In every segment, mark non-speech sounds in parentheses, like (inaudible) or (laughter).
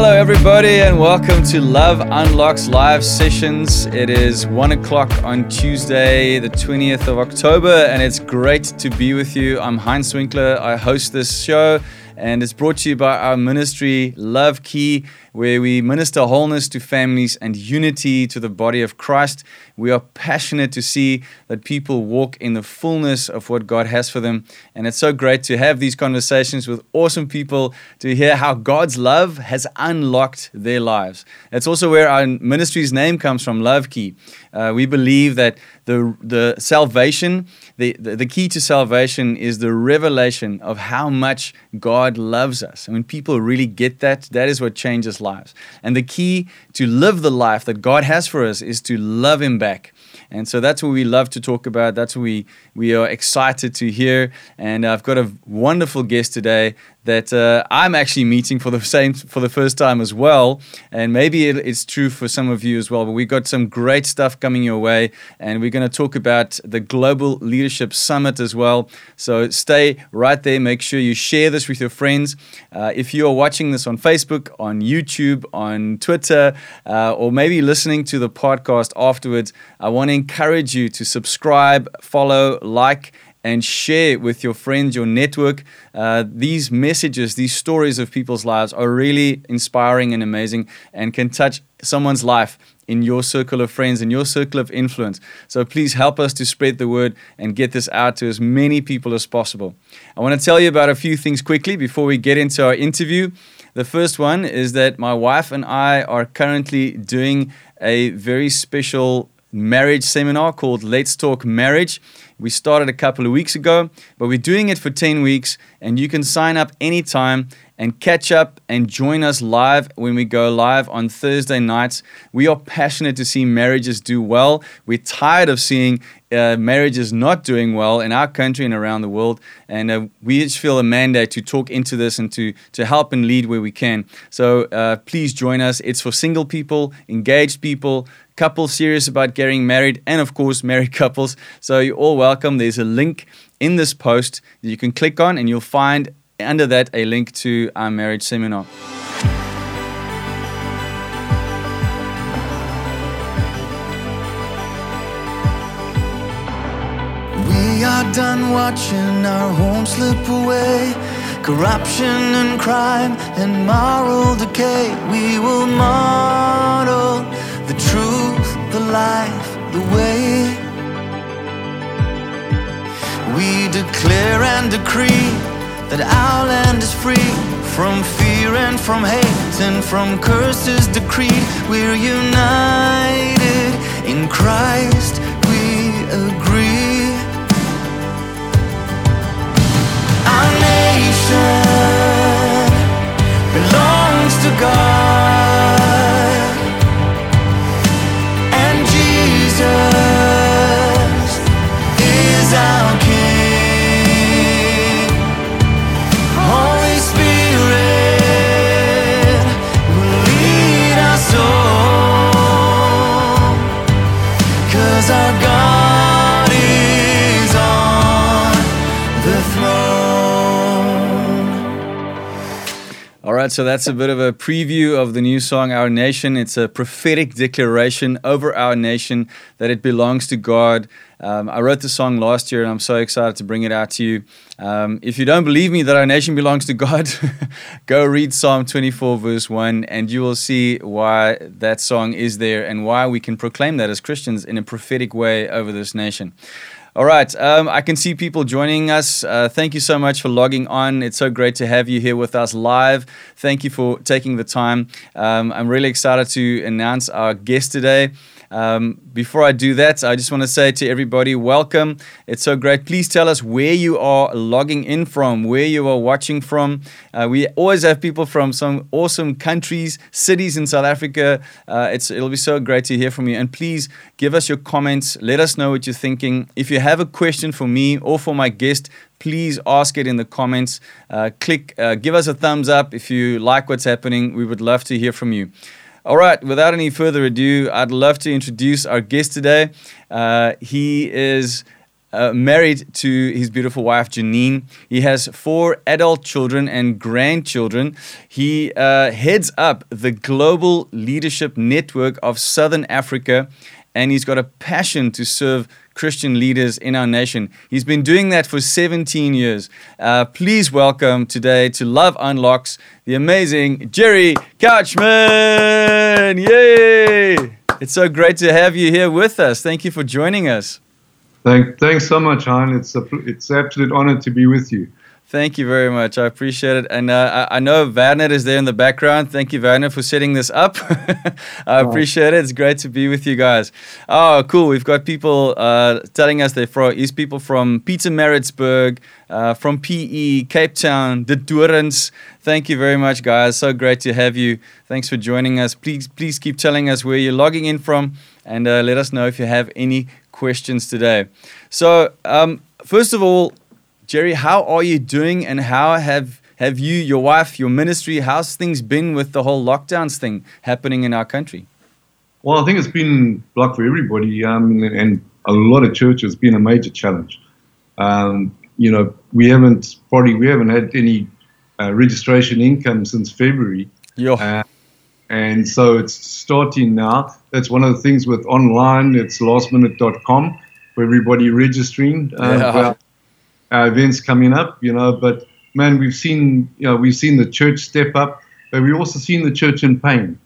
Hello, everybody, and welcome to Love Unlocks live sessions. It is one o'clock on Tuesday, the 20th of October, and it's great to be with you. I'm Heinz Winkler. I host this show, and it's brought to you by our ministry, Love Key where we minister wholeness to families and unity to the body of Christ. We are passionate to see that people walk in the fullness of what God has for them. And it's so great to have these conversations with awesome people to hear how God's love has unlocked their lives. That's also where our ministry's name comes from, Love Key. Uh, we believe that the, the salvation, the, the, the key to salvation is the revelation of how much God loves us. And when people really get that, that is what changes lives. And the key to live the life that God has for us is to love Him back. And so that's what we love to talk about. That's what we, we are excited to hear. And I've got a wonderful guest today that uh, I'm actually meeting for the same for the first time as well. And maybe it, it's true for some of you as well. But we've got some great stuff coming your way, and we're going to talk about the Global Leadership Summit as well. So stay right there. Make sure you share this with your friends. Uh, if you are watching this on Facebook, on YouTube, on Twitter, uh, or maybe listening to the podcast afterwards, I want to encourage you to subscribe, follow, like and share with your friends, your network. Uh, these messages, these stories of people's lives are really inspiring and amazing and can touch someone's life in your circle of friends, in your circle of influence. So please help us to spread the word and get this out to as many people as possible. I want to tell you about a few things quickly before we get into our interview. The first one is that my wife and I are currently doing a very special marriage seminar called Let's Talk Marriage. We started a couple of weeks ago, but we're doing it for 10 weeks, and you can sign up anytime and catch up and join us live when we go live on Thursday nights. We are passionate to see marriages do well. We're tired of seeing uh, marriages not doing well in our country and around the world. And uh, we just feel a mandate to talk into this and to, to help and lead where we can. So uh, please join us. It's for single people, engaged people, couples serious about getting married, and of course, married (laughs) couples. So you're all welcome. There's a link in this post that you can click on, and you'll find under that a link to our marriage seminar. We are done watching our home slip away. Corruption and crime and moral decay. We will model the truth, the life, the way. We declare and decree that our land is free from fear and from hate and from curses decreed. We're united in Christ, we agree. Our nation belongs to God. Right, so that's a bit of a preview of the new song, Our Nation. It's a prophetic declaration over our nation that it belongs to God. Um, I wrote the song last year and I'm so excited to bring it out to you. Um, if you don't believe me that our nation belongs to God, (laughs) go read Psalm 24, verse 1, and you will see why that song is there and why we can proclaim that as Christians in a prophetic way over this nation. All right. Um, I can see people joining us. Uh, thank you so much for logging on. It's so great to have you here with us live. Thank you for taking the time. Um, I'm really excited to announce our guest today. Um, before I do that, I just want to say to everybody, welcome. It's so great. Please tell us where you are logging in from, where you are watching from. Uh, we always have people from some awesome countries, cities in South Africa. Uh, it's, it'll be so great to hear from you. And please give us your comments. Let us know what you're thinking. If you have a question for me or for my guest, please ask it in the comments. Uh, click, uh, give us a thumbs up if you like what's happening. We would love to hear from you. All right, without any further ado, I'd love to introduce our guest today. Uh, he is uh, married to his beautiful wife Janine. He has four adult children and grandchildren. He uh, heads up the Global Leadership Network of Southern Africa, and he's got a passion to serve Christian leaders in our nation. He's been doing that for 17 years. Uh, please welcome today to Love Unlocks the amazing Jerry Couchman. Yay! It's so great to have you here with us. Thank you for joining us. Thank, thanks so much, Hein. It's a, it's an absolute honor to be with you. Thank you very much. I appreciate it. And uh, I, I, know Werner is there in the background. Thank you, Werner, for setting this up. (laughs) I appreciate it. It's great to be with you guys. Oh, cool. We've got people uh, telling us they're from, these people from Pietermaritzburg, uh, from PE, Cape Town, the Dorans. Thank you very much, guys. So great to have you. Thanks for joining us. Please, please keep telling us where you're logging in from and uh, let us know if you have any questions today. So, um, first of all, Jerry, how are you doing and how have have you, your wife, your ministry, how's things been with the whole lockdowns thing happening in our country? Well, I think it's been like for everybody, um, and a lot of churches been a major challenge. Um, you know, we haven't probably we haven't had any uh, registration income since February. Yeah. Uh, and so it's starting now. That's one of the things with online. It's lastminute.com for everybody registering. Uh, yeah uh, events coming up, you know. But man, we've seen, you know, we've seen the church step up, but we've also seen the church in pain.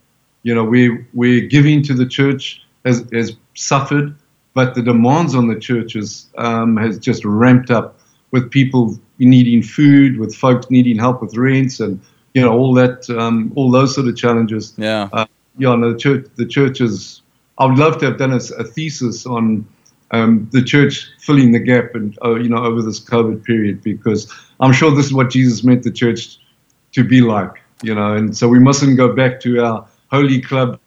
You know, we're, we're giving to the church has has suffered, but the demands on the churches um, has just ramped up with people needing food, with folks needing help with rents, and you know all that, um, all those sort of challenges. Yeah. Uh, yeah, no, the church, the churches. I would love to have done a, a thesis on um, the church filling the gap and uh, you know over this COVID period because I'm sure this is what Jesus meant the church to be like, you know, and so we mustn't go back to our holy club.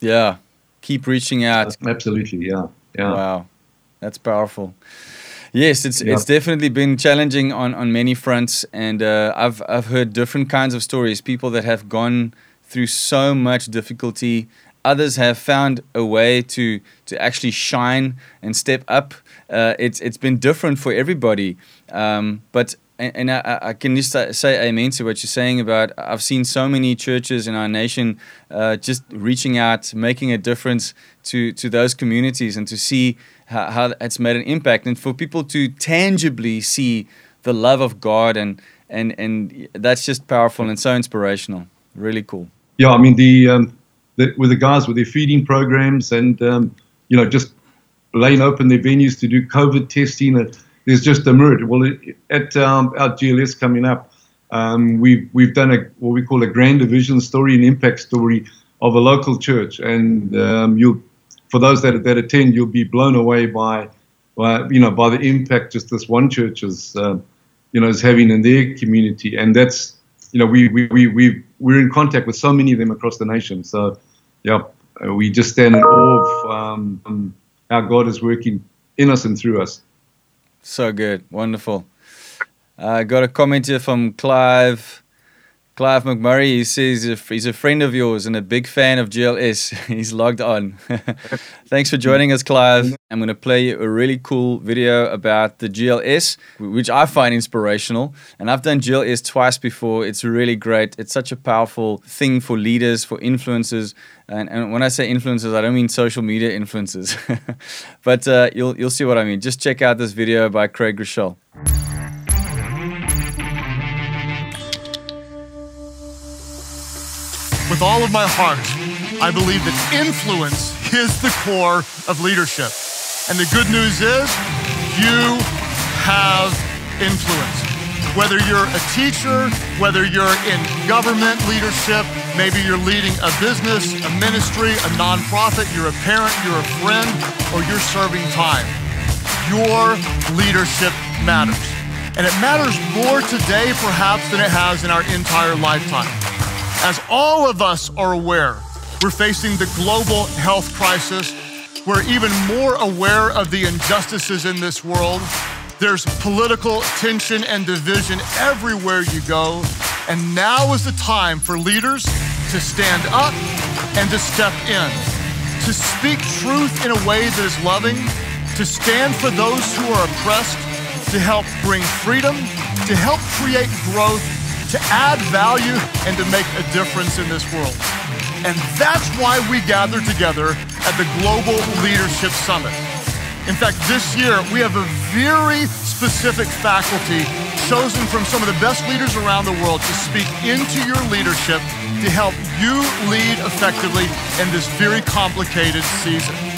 Yeah, keep reaching out. Absolutely, yeah, yeah. Wow, that's powerful. Yes, it's yeah. it's definitely been challenging on, on many fronts, and uh, I've I've heard different kinds of stories. People that have gone through so much difficulty others have found a way to to actually shine and step up. Uh, it's it's been different for everybody, um, but and, and I, I, can just say amen to what you're saying about. I've seen so many churches in our nation uh, just reaching out, making a difference to to those communities, and to see how, how it's made an impact, and for people to tangibly see the love of God, and and and that's just powerful and so inspirational. Really cool. Yeah, I mean the um, with the guys with their feeding programs and um, you know just laying open their venues to do COVID testing. Uh, there's just a merit. Well, at um, our GLS coming up, um, we've we've done a what we call a grand division story and impact story of a local church, and um, you for those that that attend, you'll be blown away by, by you know by the impact just this one church is uh, you know is having in their community, and that's you know we we we we we're in contact with so many of them across the nation. So yeah, uh, we just stand in awe of um, how God is working in us and through us. So good, wonderful. I uh, got a comment here from Clive. Clive McMurray, he says he's a friend of yours and a big fan of GLS. (laughs) he's logged on. (laughs) Thanks for joining us, Clive. I'm going to play you a really cool video about the GLS, which I find inspirational. And I've done GLS twice before. It's really great. It's such a powerful thing for leaders, for influencers. And, and when I say influencers, I don't mean social media influencers. (laughs) but uh, you'll, you'll see what I mean. Just check out this video by Craig Groeschel. With all of my heart, I believe that influence is the core of leadership. And the good news is you have influence. Whether you're a teacher, whether you're in government leadership, maybe you're leading a business, a ministry, a nonprofit, you're a parent, you're a friend, or you're serving time. Your leadership matters. And it matters more today, perhaps, than it has in our entire lifetime. As all of us are aware, we're facing the global health crisis. We're even more aware of the injustices in this world. There's political tension and division everywhere you go. And now is the time for leaders to stand up and to step in, to speak truth in a way that is loving, to stand for those who are oppressed, to help bring freedom, to help create growth, to add value, and to make a difference in this world. And that's why we gather together at the Global Leadership Summit. In fact, this year we have a very specific faculty chosen from some of the best leaders around the world to speak into your leadership to help you lead effectively in this very complicated season.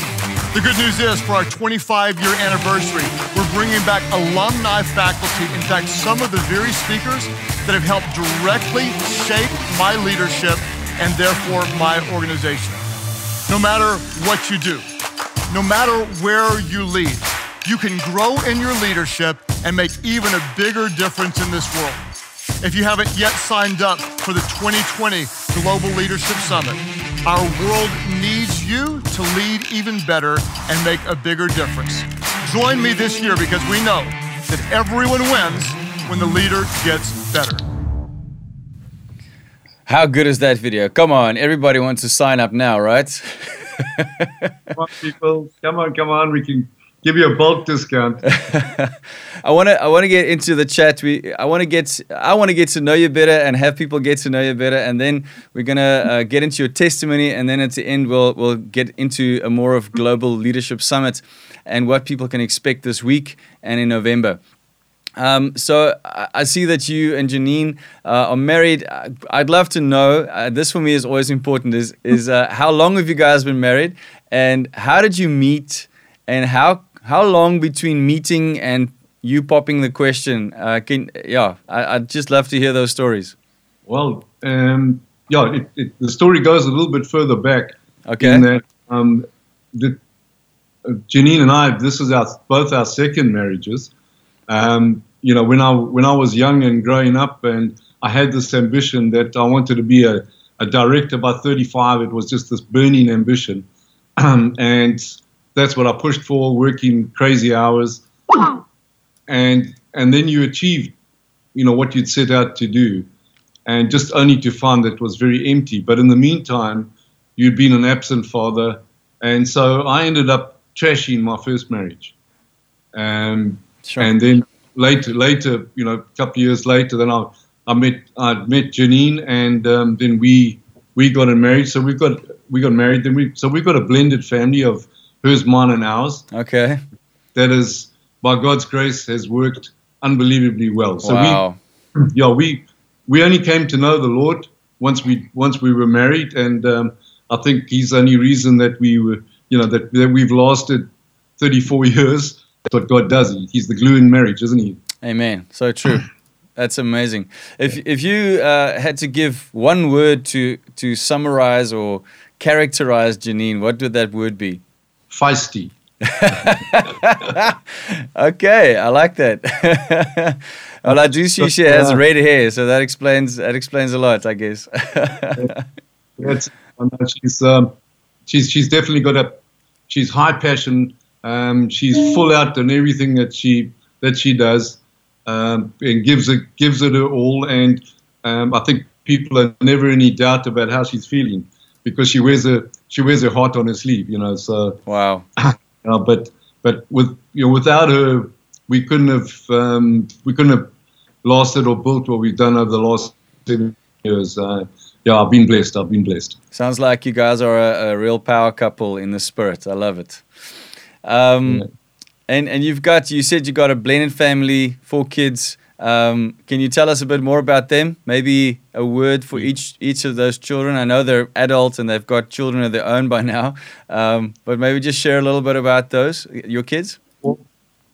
The good news is, for our 25 year anniversary, we're bringing back alumni faculty. In fact, some of the very speakers that have helped directly shape my leadership and therefore my organization. No matter what you do, no matter where you lead, you can grow in your leadership and make even a bigger difference in this world. If you haven't yet signed up for the 2020 Global Leadership Summit, our world needs you to lead even better and make a bigger difference. Join me this year because we know that everyone wins when the leader gets better. How good is that video? Come on, everybody wants to sign up now, right? (laughs) come on, people. Come on, come on. We can give you a bulk discount. (laughs) I want to I want to get into the chat. We I want to get I want to get to know you better and have people get to know you better, and then we're gonna uh, get into your testimony, and then at the end we'll we'll get into a more of global leadership summit and what people can expect this week and in November. Um, so I see that you and Janine uh, are married. I'd love to know. Uh, this for me is always important. Is is uh, how long have you guys been married, and how did you meet, and how how long between meeting and you popping the question? Uh, can yeah, I, would just love to hear those stories. Well, um, yeah, it, it, the story goes a little bit further back. Okay. In that, um, the, uh, Janine and I, this is our both our second marriages. Um, you know, when I when I was young and growing up, and I had this ambition that I wanted to be a, a director by 35. It was just this burning ambition, (clears throat) and that's what I pushed for, working crazy hours, and and then you achieved, you know, what you'd set out to do, and just only to find that it was very empty. But in the meantime, you'd been an absent father, and so I ended up trashing my first marriage, um, sure. and then later, later, you know, a couple of years later, then I, I met, I met Janine, and um, then we we got married. So we got we got married. Then we so we've got a blended family of hers, mine, and ours. Okay. That is, by God's grace, has worked unbelievably well. So wow. we, (clears throat) yeah, we we only came to know the Lord once we once we were married, and um, I think He's the only reason that we were, you know, that, that we've lasted 34 (laughs) years that's what God does. He's the glue in marriage, isn't He? Amen. So true. (clears throat) That's amazing. If if you uh, had to give one word to to summarize or characterize Janine, what would that word be? Feisty. (laughs) okay, I like that. (laughs) well, I do see she has red hair, so that explains that explains a lot, I guess. (laughs) That's, she's um, she's she's definitely got a she's high passion um, she's full out in everything that she that she does, um, and gives it gives it her all. And um, I think people are never any doubt about how she's feeling because she wears a she wears her heart on her sleeve. You know, so wow. (laughs) uh, but but with you know without her, we couldn't have um, we couldn't have lasted or built what we've done over the last seven years. Uh, yeah, I've been blessed. I've been blessed. Sounds like you guys are a, a real power couple in the spirit. I love it. Um, yeah. And and you've got you said you got a blended family, four kids. Um, can you tell us a bit more about them? Maybe a word for each each of those children. I know they're adults and they've got children of their own by now, um, but maybe just share a little bit about those your kids. Well,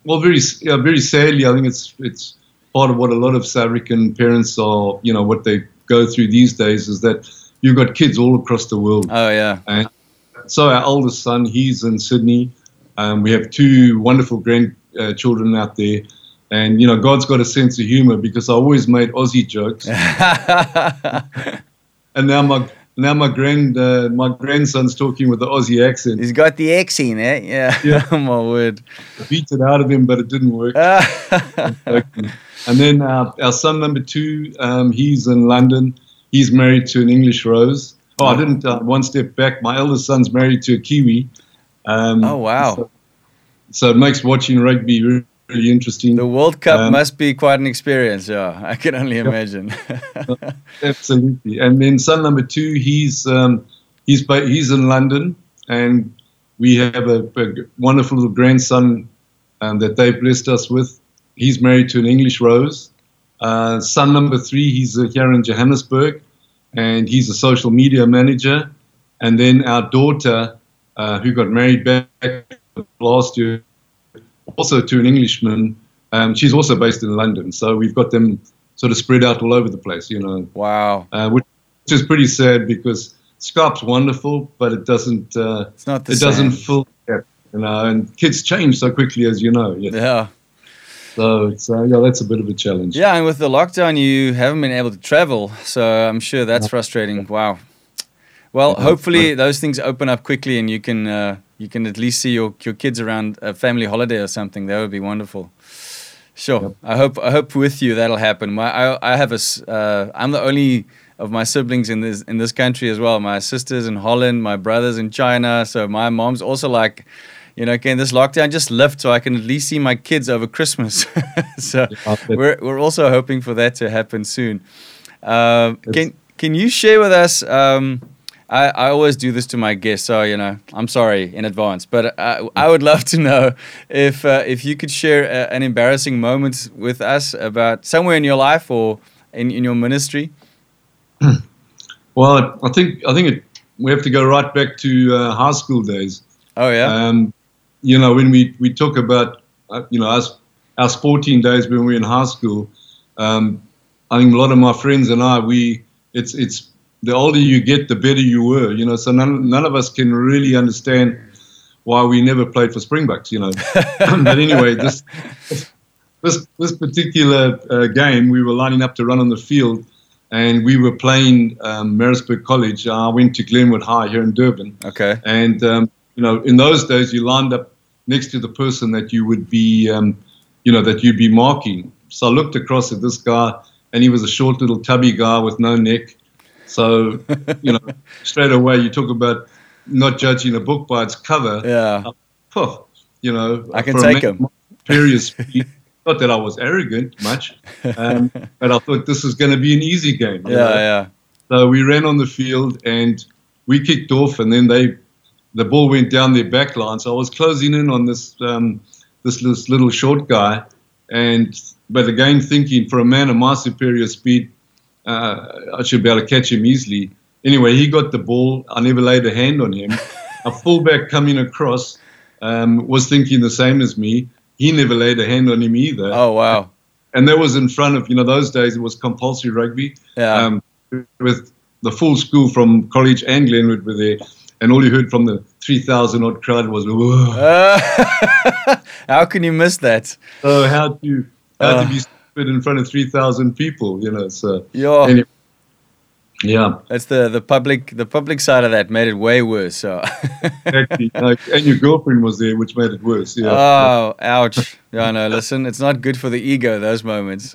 well very yeah, very sadly, I think it's it's part of what a lot of South African parents are. You know what they go through these days is that you've got kids all across the world. Oh yeah. And so our oldest son, he's in Sydney. Um, we have two wonderful grandchildren uh, out there. And, you know, God's got a sense of humor because I always made Aussie jokes. (laughs) and now my now my grand uh, my grandson's talking with the Aussie accent. He's got the accent, eh? Yeah. yeah. oh (laughs) my word. I beat it out of him, but it didn't work. (laughs) and then uh, our son number two, um, he's in London. He's married to an English rose. Oh, I didn't. Uh, one step back. My eldest son's married to a Kiwi. Um, oh wow! So, so it makes watching rugby really, interesting. The World Cup um, must be quite an experience. Yeah, (laughs) I can only imagine. (laughs) Absolutely. And then son number two, he's um, he's he's in London, and we have a, a wonderful little grandson um, that they blessed us with. He's married to an English rose. Uh, son number three, he's uh, here in Johannesburg, and he's a social media manager. And then our daughter, uh, who got married back last year, also to an Englishman. Um, she's also based in London, so we've got them sort of spread out all over the place. You know. Wow. Uh, which is pretty sad because Skype's wonderful, but it doesn't. Uh, it's not the It same. doesn't fill. You know, and kids change so quickly, as you know. Yeah. yeah. So it's uh, yeah, that's a bit of a challenge. Yeah, and with the lockdown, you haven't been able to travel, so I'm sure that's frustrating. Wow. Well, hopefully those things open up quickly, and you can uh, you can at least see your, your kids around a family holiday or something. That would be wonderful. Sure. Yep. I hope I hope with you that'll happen. My I, I have a uh, I'm the only of my siblings in this in this country as well. My sisters in Holland, my brothers in China. So my mom's also like, you know, again, this lockdown just lift so I can at least see my kids over Christmas. (laughs) so we're we're also hoping for that to happen soon. Uh, can can you share with us? Um, I, I always do this to my guests, so you know I'm sorry in advance. But I, I would love to know if uh, if you could share a, an embarrassing moment with us about somewhere in your life or in, in your ministry. (clears throat) Well, I think I think it, we have to go right back to uh, high school days. Oh yeah. Um, you know when we we talk about uh, you know us our sporting days when we were in high school. Um, I think a lot of my friends and I we it's it's the older you get, the better you were. You know, so none, none of us can really understand why we never played for Springboks. You know, (laughs) (laughs) but anyway, this this this particular uh, game, we were lining up to run on the field, and we were playing um, Maritzburg College. I went to Glenwood High here in Durban. Okay. And um, you know, in those days, you lined up next to the person that you would be, um, you know, that you'd be marking. So I looked across at this guy, and he was a short little tubby guy with no neck so, you know, (laughs) straight away you talk about not judging a book by its cover. Yeah. Uh, you know, I can take him. Period. (laughs) not that I was arrogant much, um, (laughs) but I thought this is going to be an easy game. Yeah, know? yeah. So we ran on the field and we kicked off, and then they, the ball went down their back line. So I was closing in on this um, this, this little short guy, and but again thinking for a man of my superior speed, I should be able to catch him easily. Anyway, he got the ball. I never laid a hand on him. a (laughs) fullback coming across um, was thinking the same as me. He never laid a hand on him either. Oh wow! And that was in front of you know those days it was compulsory rugby. Yeah. Um, with the full school from college and Glenwood were there, and all you heard from the three thousand odd crowd was. Uh, (laughs) how can you miss that? So how to how uh. to be in front of 3,000 people, you know. So yeah. Anyway, yeah. That's the, the public the public side of that made it way worse. So exactly. Like, and your girlfriend was there, which made it worse. Yeah. Oh, ouch. Yeah, no, listen, it's not good for the ego, those moments.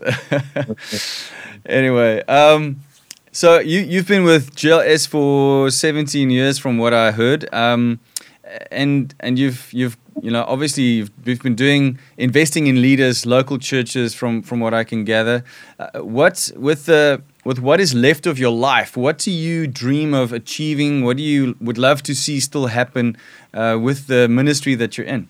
(laughs) anyway, um, so you, you've been with GLS for 17 years from what I heard. Um, and and you've you've you know obviously you've, you've been doing investing in leaders local churches from from what i can gather. Uh, what's with the with what is left of your life what do you dream of achieving? What do you would love to see still happen uh, with the ministry that you're in?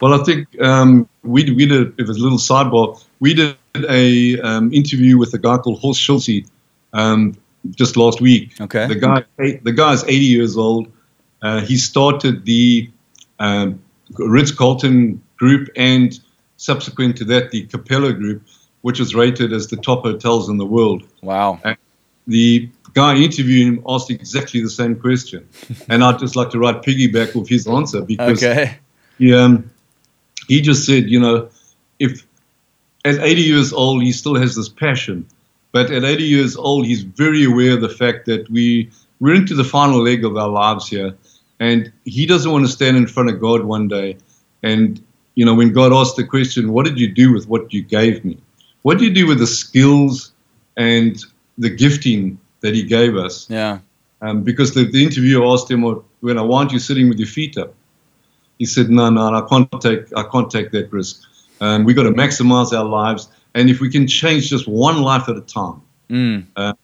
Well i think um, we, we did a little sidebar. We did a um, interview with a guy called horst schulze um, just last week. Okay. The guy the guy's 80 years old. Uh, he started the um, Ritz Carlton Group and subsequent to that, the Capella Group, which was rated as the top hotels in the world. Wow. And the guy interviewing him asked exactly the same question. (laughs) and I'd just like to write piggyback with his answer because okay. he, um, he just said, you know, if at 80 years old, he still has this passion. But at 80 years old, he's very aware of the fact that we, we're into the final leg of our lives here. And he doesn't want to stand in front of God one day. And, you know, when God asked the question, What did you do with what you gave me? What do you do with the skills and the gifting that He gave us? Yeah. Um, because the, the interviewer asked him, well, when I want you sitting with your feet up. he said, no, no, I can't take, I can't take that risk. Um, we've got to maximize our lives. And if we can change just one life at a time, Mm. uh,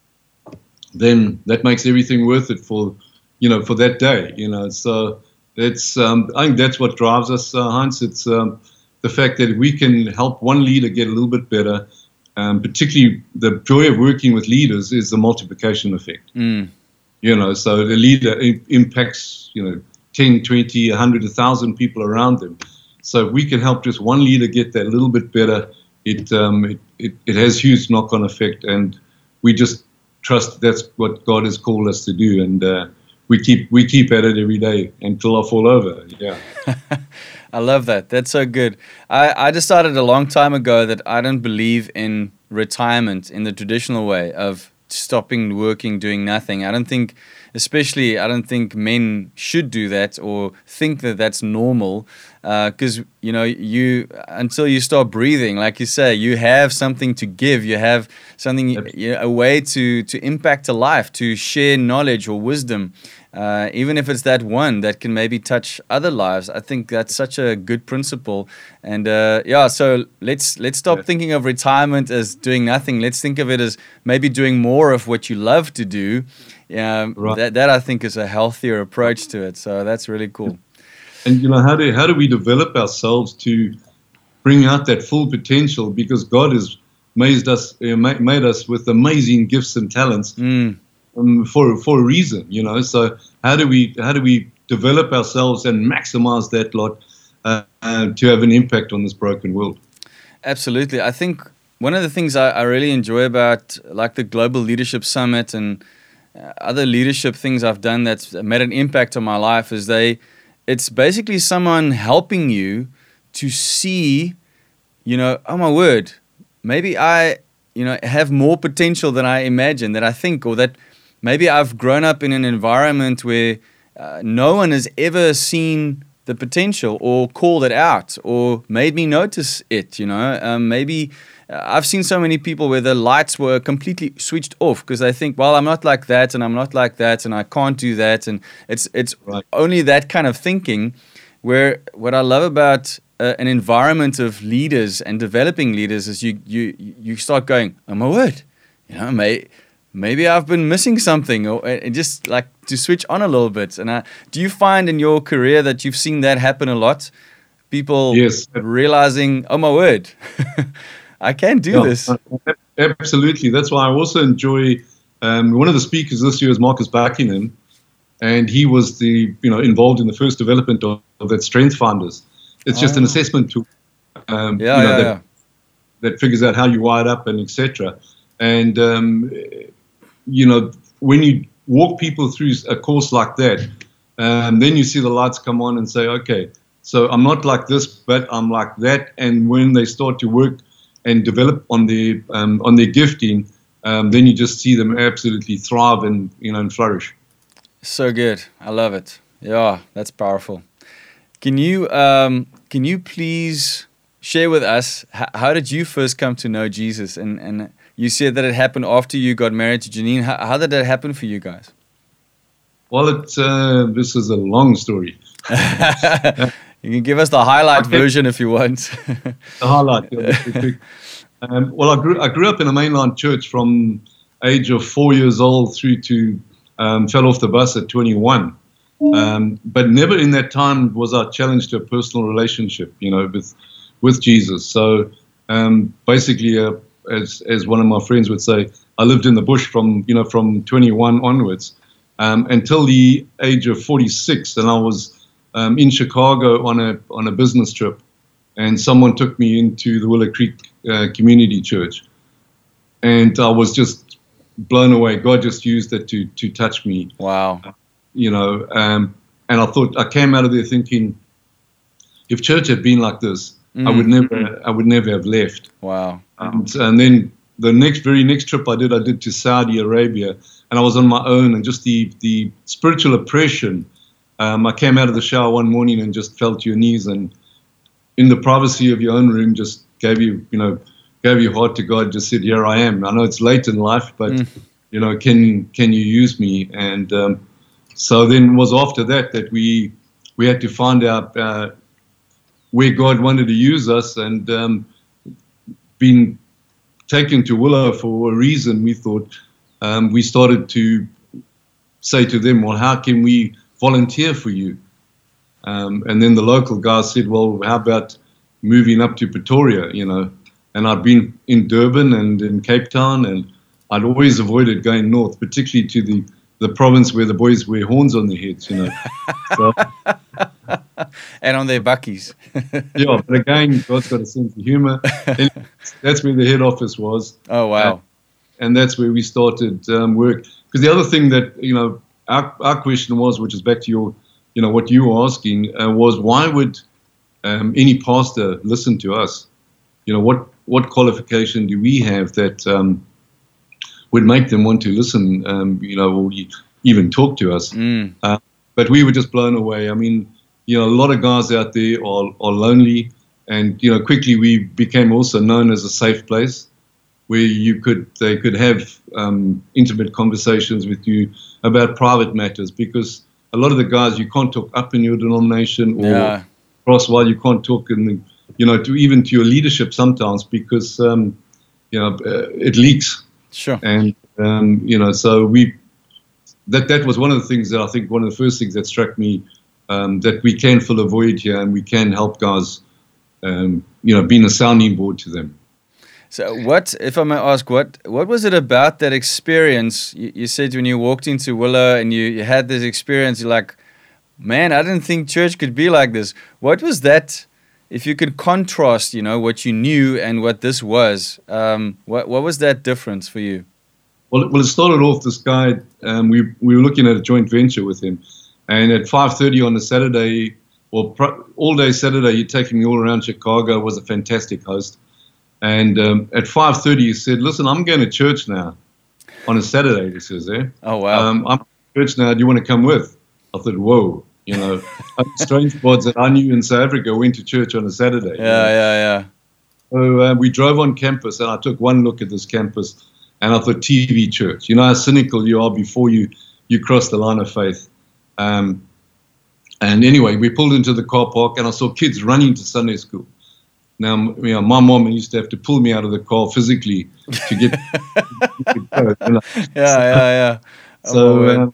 then that makes everything worth it for, you know, for that day, you know. So it's, um, I think that's what drives us, uh, Heinz. It's um, the fact that we can help one leader get a little bit better. Um, particularly, the joy of working with leaders is the multiplication effect. Mm. You know, so the leader i- impacts, you know, 10, 20, 100, 1,000 people around them. So if we can help just one leader get that little bit better, it, um, it, it, it has huge knock on effect. And we just trust that's what God has called us to do. And uh, we, keep, we keep at it every day until I fall over. Yeah. (laughs) I love that. That's so good. I, I decided a long time ago that I don't believe in retirement in the traditional way of stopping working, doing nothing. I don't think, especially, I don't think men should do that or think that that's normal. Uh, because, you know, you, until you start breathing, like you say, you have something to give, you have something, you know, a way to, to impact a life, to share knowledge or wisdom uh, even if it's that one that can maybe touch other lives. I think that's such a good principle. And uh, yeah, so let's let's stop Yeah. thinking of retirement as doing nothing. Let's think of it as maybe doing more of what you love to do. Yeah, Right. that that I think is a healthier approach to it. So that's really cool. and you know how do how do we develop ourselves to bring out that full potential because God has made us uh, made us with amazing gifts and talents Mm, um, for for a reason you know so how do we how do we develop ourselves and maximize that lot uh, uh, to have an impact on this broken world Absolutely. I think one of the things I, I really enjoy about like the Global Leadership Summit and uh, other leadership things I've done that's made an impact on my life is they it's basically someone helping you to see, you know, oh my word, maybe I, you know, have more potential than I imagine, that I think, or that maybe I've grown up in an environment where uh, no one has ever seen the potential or called it out or made me notice it. You know, um, maybe uh, I've seen so many people where the lights were completely switched off because they think, well, I'm not like that and I'm not like that and I can't do that, and it's it's Right. only that kind of thinking. Where what I love about uh, an environment of leaders and developing leaders is you you you start going, oh my word, you know, may, maybe I've been missing something, or and just like to switch on a little bit. And I, do you find in your career that you've seen that happen a lot? People Yes. realizing, oh my word, (laughs) I can do Yeah, this. uh, Absolutely. That's why I also enjoy. Um, one of the speakers this year is Marcus Buckingham, and he was the you know involved in the first development of, of that Strength Finders. It's just an Oh. assessment tool. Um, Yeah, you know, yeah, that, yeah. that figures out how you wired up and etc. And um, you know when you walk people through a course like that, um, then you see the lights come on and say, okay, so I'm not like this, but I'm like that. And when they start to work and develop on their um, on their gifting, um, then you just see them absolutely thrive and you know and flourish. So good. I love it. Yeah, that's powerful. Can you um, can you please share with us how did you first come to know Jesus? And and you said that it happened after you got married to Janine. How, how did that happen for you guys? Well, it, uh, this is a long story. (laughs) you can give us the highlight Okay. version if you want. The highlight. yeah, this is quick. (laughs) um, well, I grew I grew up in a mainline church from age of four years old through to um, fell off the bus at 21. Um, but never in that time was I challenged to a personal relationship, you know, with with Jesus. So um, basically, uh, as as one of my friends would say, I lived in the bush from you know from 21 onwards um, until the age of 46, and I was um, in Chicago on a on a business trip, and someone took me into the Willow Creek uh, Community Church, and I was just blown away. God just used it to to touch me wow. you know, um, and I thought I came out of there thinking, if church had been like this, I would Mm. never, I would never have left. Wow. Um, so- and then the next, very next trip I did, I did to Saudi Arabia, and I was on my own, and just the the spiritual oppression. Um, I came out of the shower one morning and just fell to your knees, and in the privacy of your own room, just gave you, you know, gave your heart to God. Just said, "Here I am." I know it's late in life, but Mm. you know, can can you use me? And um, so then it was after that that we we had to find out uh, where God wanted to use us, and um, being taken to Willow for a reason, we thought um, we started to say to them, "Well, how can we volunteer for you?" Um, and then the local guys said, "Well, how about moving up to Pretoria?" You know, and I'd been in Durban and in Cape Town, and I'd always avoided going north, particularly to the the province where the boys wear horns on their heads, you know. (laughs) So, and on their bakkies. yeah, but again, God's got a sense of humor. (laughs) that's where the head office was. Oh wow! Uh, and that's where we started um, work. Because the other thing that you know, our, our question was, which is back to your, you know, what you were asking, uh, was why would um, any pastor listen to us? You know, what what qualification do we have that um, would make them want to listen, um, you know, or even talk to us. Mm. Uh, but we were just blown away. I mean, you know, a lot of guys out there are, are lonely, and you know, quickly we became also known as a safe place where you could they could have um, intimate conversations with you about private matters because a lot of the guys you can't talk up in your denomination or yeah. cross while you can't talk in the, you know to even to your leadership sometimes because um, you know uh, it leaks Sure. and um, you know, so we that that was one of the things that I think one of the first things that struck me um, that we can fill a void here and we can help guys, um, you know, being a sounding board to them. So, what, if I may ask, what what was it about that experience? You, you said when you walked into Willow and you, you had this experience, you're like, man, I didn't think church could be like this. What was that? If you could contrast, you know, what you knew and what this was, um, what what was that difference for you? Well, well, it started off. This guy, um, we we were looking at a joint venture with him, and at 5:30 on a Saturday, well, all day Saturday, he'd taken me all around Chicago. Was a fantastic host, and um, at 5:30 he said, "Listen, I'm going to church now." On a Saturday, he says, "There." Oh wow! Um, I'm church now. Do you want to come with? I thought, "Whoa." You know, (laughs) strange bods that I knew in South Africa went to church on a Saturday. Yeah, you know? yeah, yeah. So uh, we drove on campus, and I took one look at this campus, and I thought, TV church. You know how cynical you are before you you cross the line of faith. Um, and anyway, we pulled into the car park, and I saw kids running to Sunday school. Now, you know, my mom used to have to pull me out of the car physically to get. (laughs) (laughs) Yeah, yeah, yeah. So. Uh,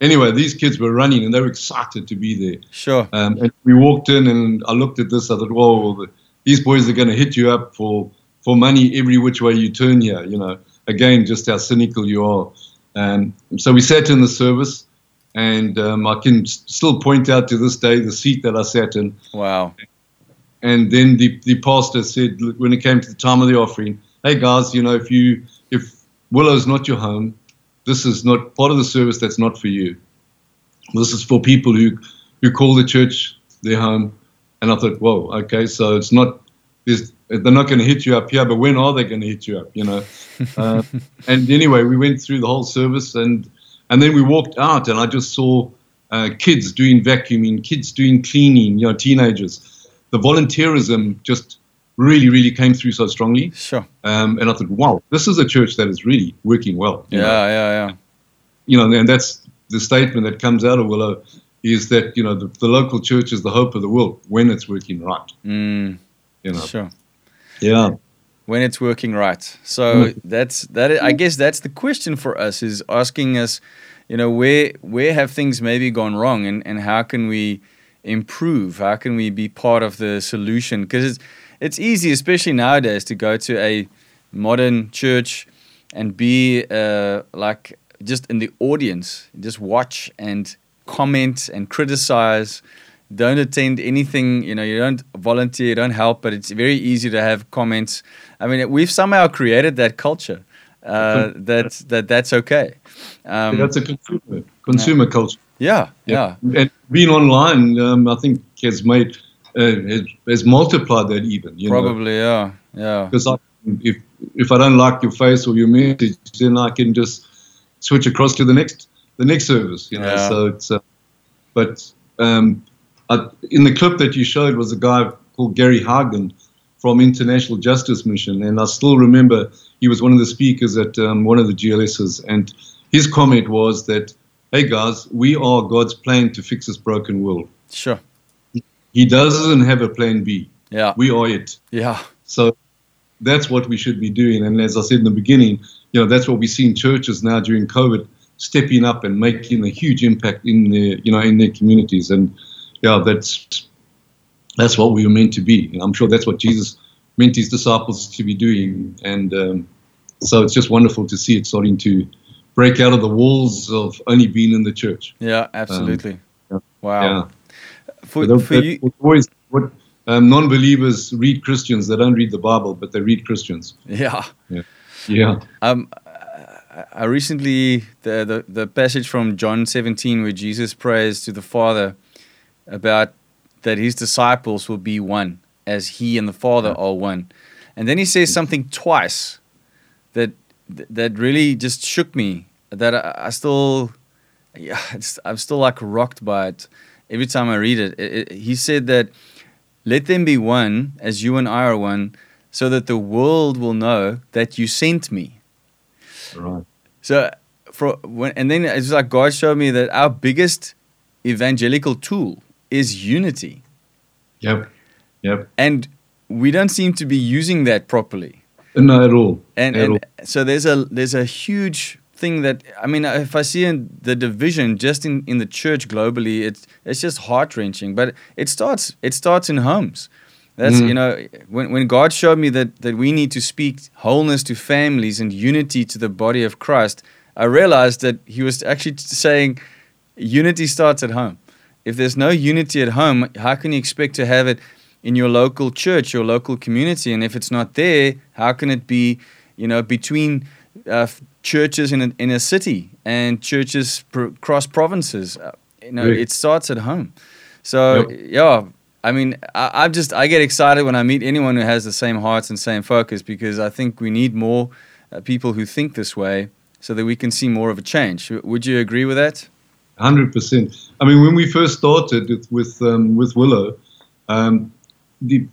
anyway, these kids were running and they were excited to be there. Sure. Um, and we walked in and I looked at this. I thought, whoa, these boys are going to hit you up for, for money every which way you turn here. You know, again, just how cynical you are. Um, so we sat in the service, and um, I can still point out to this day the seat that I sat in. Wow. And then the, the pastor said, when it came to the time of the offering, hey guys, you know, if you if Willow's not your home, this is not part of the service that's not for you. This is for people who, who call the church their home. And I thought, whoa, okay, so it's not, they're not going to hit you up here, but when are they going to hit you up, you know? (laughs) uh, and anyway, we went through the whole service and, and then we walked out and I just saw uh, kids doing vacuuming, kids doing cleaning, you know, teenagers. The volunteerism just really, really came through so strongly. Sure. Um, and I thought, wow, this is a church that is really working well. Yeah, know? yeah, yeah. You know, and that's the statement that comes out of Willow is that you know the, the local church is the hope of the world when it's working right. Mm, you know. Sure. Yeah. When it's working right. So mm. that's that. I guess that's the question for us is asking us, you know, where where have things maybe gone wrong, and and how can we improve? How can we be part of the solution? Because it's it's easy, especially nowadays, to go to a modern church and be uh, like just in the audience, just watch and comment and criticize. Don't attend anything, you know, you don't volunteer, you don't help, but it's very easy to have comments. I mean, we've somehow created that culture uh, that, that that's okay. Um, that's a consumer, consumer yeah. culture. Yeah, yeah, yeah. And being online, um, I think, has made uh, has, has, multiplied that even. You Probably, know? yeah, yeah. Because if if I don't like your face or your message, then I can just switch across to the next the next service. You know, yeah. so it's. Uh, but um, I, in the clip that you showed was a guy called Gary Haugen from International Justice Mission, and I still remember he was one of the speakers at um, one of the GLSs, and his comment was that, "Hey guys, we are God's plan to fix this broken world." Sure. He doesn't have a plan B. Yeah. We are it. Yeah. So that's what we should be doing. And as I said in the beginning, you know, that's what we see in churches now during COVID, stepping up and making a huge impact in their, you know, in their communities. And yeah, that's that's what we were meant to be. And I'm sure that's what Jesus meant his disciples to be doing. And um, so it's just wonderful to see it starting to break out of the walls of only being in the church. Yeah, absolutely. yeah. Wow. Yeah. For, But for you, always what um, non-believers read Christians. They don't read the Bible, but they read Christians. yeah. Yeah. Yeah. Um, I- I recently the, the the passage from John 17 where Jesus prays to the Father about that his disciples will be one as he and the Father are one, and then he says mm-hmm. something twice that that really just shook me. That I, I still, yeah, (laughs) it's, I'm still like rocked by it every time I read it. It- it- He said that let them be one as you and I are one, so that the world will know that you sent me. Right. So for when and then it's like God showed me that our biggest evangelical tool is unity. Yep. Yep. And we don't seem to be using that properly. No, at all. And At and so there's a there's a huge thing that I mean if I see in the division just in, in the church globally it's it's just heart wrenching. But it starts it starts in homes. That's Mhm. you know when when God showed me that that we need to speak wholeness to families and unity to the body of Christ, I realized that he was actually saying unity starts at home. If there's no unity at home, how can you expect to have it in your local church, your local community? And if it's not there, how can it be, you know, between uh, churches in a, in a city and churches pr- cross provinces? Uh, you know, Right. it starts at home. So yeah, I mean, I, I just I get excited when I meet anyone who has the same hearts and same focus because I think we need more uh, people who think this way so that we can see more of a change. Would you agree with that? Hundred percent. I mean, when we first started with with, um, with Willow, um, the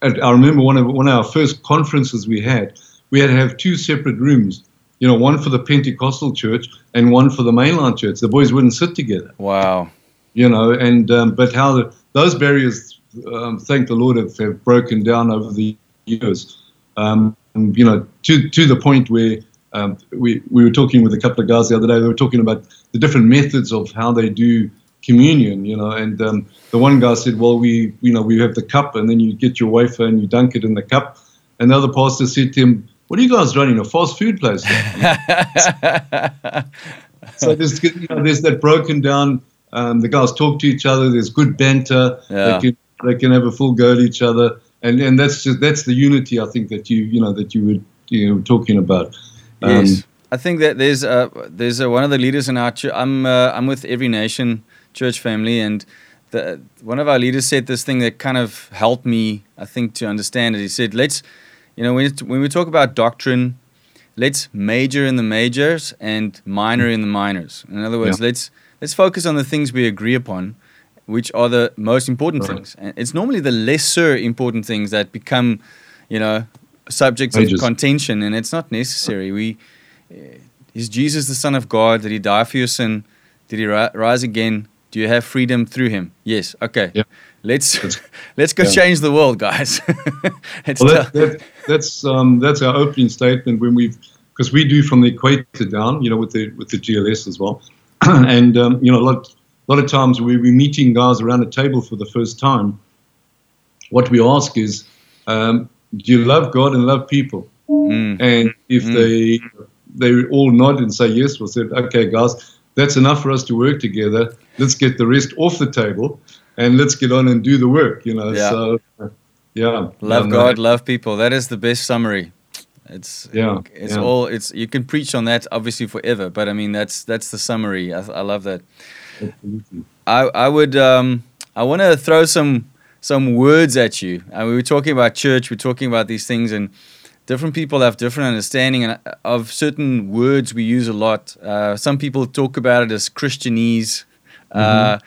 I remember one of one of our first conferences we had. We had to have two separate rooms. You know, one for the Pentecostal church and one for the mainline church. The boys wouldn't sit together. Wow. You know, and um, but how the, those barriers, um, thank the Lord, have, have broken down over the years. Um, and, you know, to to the point where um, we we were talking with a couple of guys the other day. They were talking about the different methods of how they do communion. You know, and um, the one guy said, "Well, we you know we have the cup, and then you get your wafer and you dunk it in the cup." And the other pastor said to him, "What are you guys running a fast food place?" (laughs) so there's you know, there's that broken down. Um, the guys talk to each other. There's good banter. Yeah. They can they can have a full go at each other, and and that's just that's the unity I think that you you know that you were you know talking about. Um, Yes, I think that there's uh, there's uh, one of the leaders in our church. I'm uh, I'm with Every Nation Church family, and the, one of our leaders said this thing that kind of helped me, I think, to understand it. He said, "Let's, you know, when it, when we talk about doctrine, let's major in the majors and minor in the minors. In other words, Yeah. let's let's focus on the things we agree upon." Which are the most important Right. things? And it's normally the lesser important things that become, you know, subjects of contention, and it's not necessary. We is Jesus the Son of God? Did he die for your sin? Did he ri- rise again? Do you have freedom through him? Yes. Okay. Yeah. Let's (laughs) let's go yeah. change the world, guys. (laughs) Well, that, that, that's um, that's our opening statement when we've because we do from the equator down, you know, with the with the GLS as well, (clears throat) and um, you know, a lot a lot of times we we're meeting guys around a table for the first time. What we ask is, um, you love God and love people? Mm. And if Mm. they they all nod and say yes, we'll say, okay, guys, that's enough for us to work together. Let's get the rest off the table, and let's get on and do the work. You know, Yeah. so yeah, Love uh, God, love people. That is the best summary. It's Yeah, It's yeah. all. It's you can preach on that obviously forever, but I mean that's that's the summary. I, I love that. Absolutely. I I would um I want to throw some some words at you. And we were talking about church. We're talking about these things, and different people have different understanding uh, of certain words we use a lot. Uh, some people talk about it as Christianese, uh,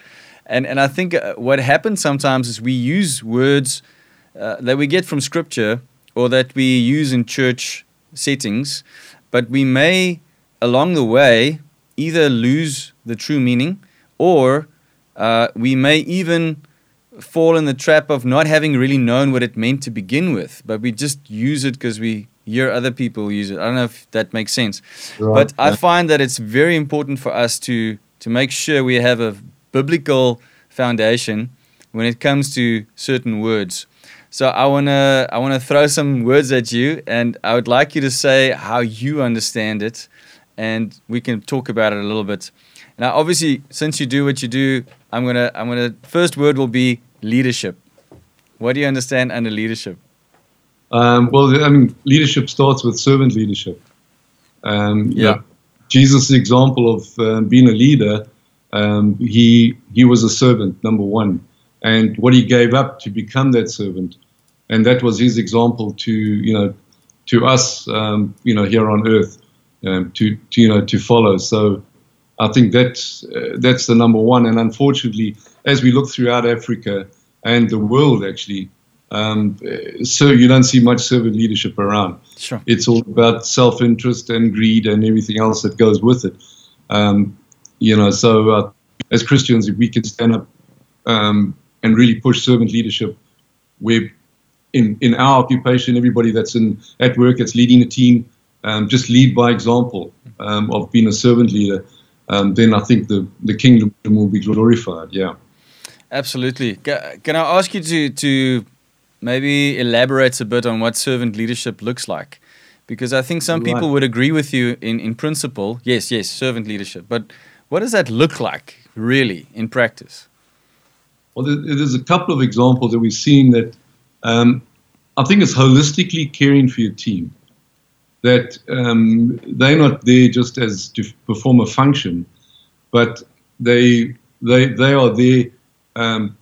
and and I think uh, what happens sometimes is we use words uh, that we get from Scripture or that we use in church settings, but we may along the way either lose the true meaning or uh, we may even fall in the trap of not having really known what it meant to begin with, but we just use it because we hear other people use it. I don't know if that makes sense, right. but I find that it's very important for us to to make sure we have a biblical foundation when it comes to certain words. So I wanna I wanna throw some words at you, and I would like you to say how you understand it, and we can talk about it a little bit. Now, obviously, since you do what you do, I'm gonna I'm gonna first word will be leadership. What do you understand under leadership? Um, well, I mean, leadership starts with servant leadership. Um, yeah. Jesus' example of um, being a leader, um, he he was a servant, number one, and what he gave up to become that servant, and that was his example to you know to us, um, you know, here on earth, um, to, to you know to follow. So I think that's uh, that's the number one. And unfortunately, as we look throughout Africa and the world, actually, um, so you don't see much servant leadership around. Sure. It's all about self-interest and greed and everything else that goes with it. Um, you know, so uh, as Christians, if we can stand up um, and really push servant leadership, where in in our occupation, everybody that's in at work, that's leading a team, um, just lead by example um, of being a servant leader um, then I think the, the kingdom will be glorified. Yeah. Absolutely. Can I ask you to, to maybe elaborate a bit on what servant leadership looks like? Because I think some right. people would agree with you in, in principle. Yes, yes, servant leadership. But what does that look like really in practice? Well, there's a couple of examples that we've seen that um, I think it's holistically caring for your team that um, they're not there just as to perform a function, but they they they are there um,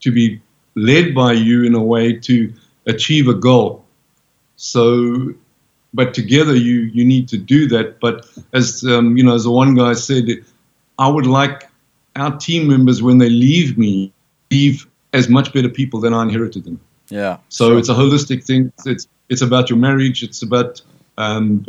to be led by you in a way to achieve a goal. So, but together you you need to do that. But as um, you know, as the one guy said, I would like our team members when they leave me leave as much better people than I inherited them. Yeah. So sure. it's a holistic thing. It's it's about your marriage. It's about um,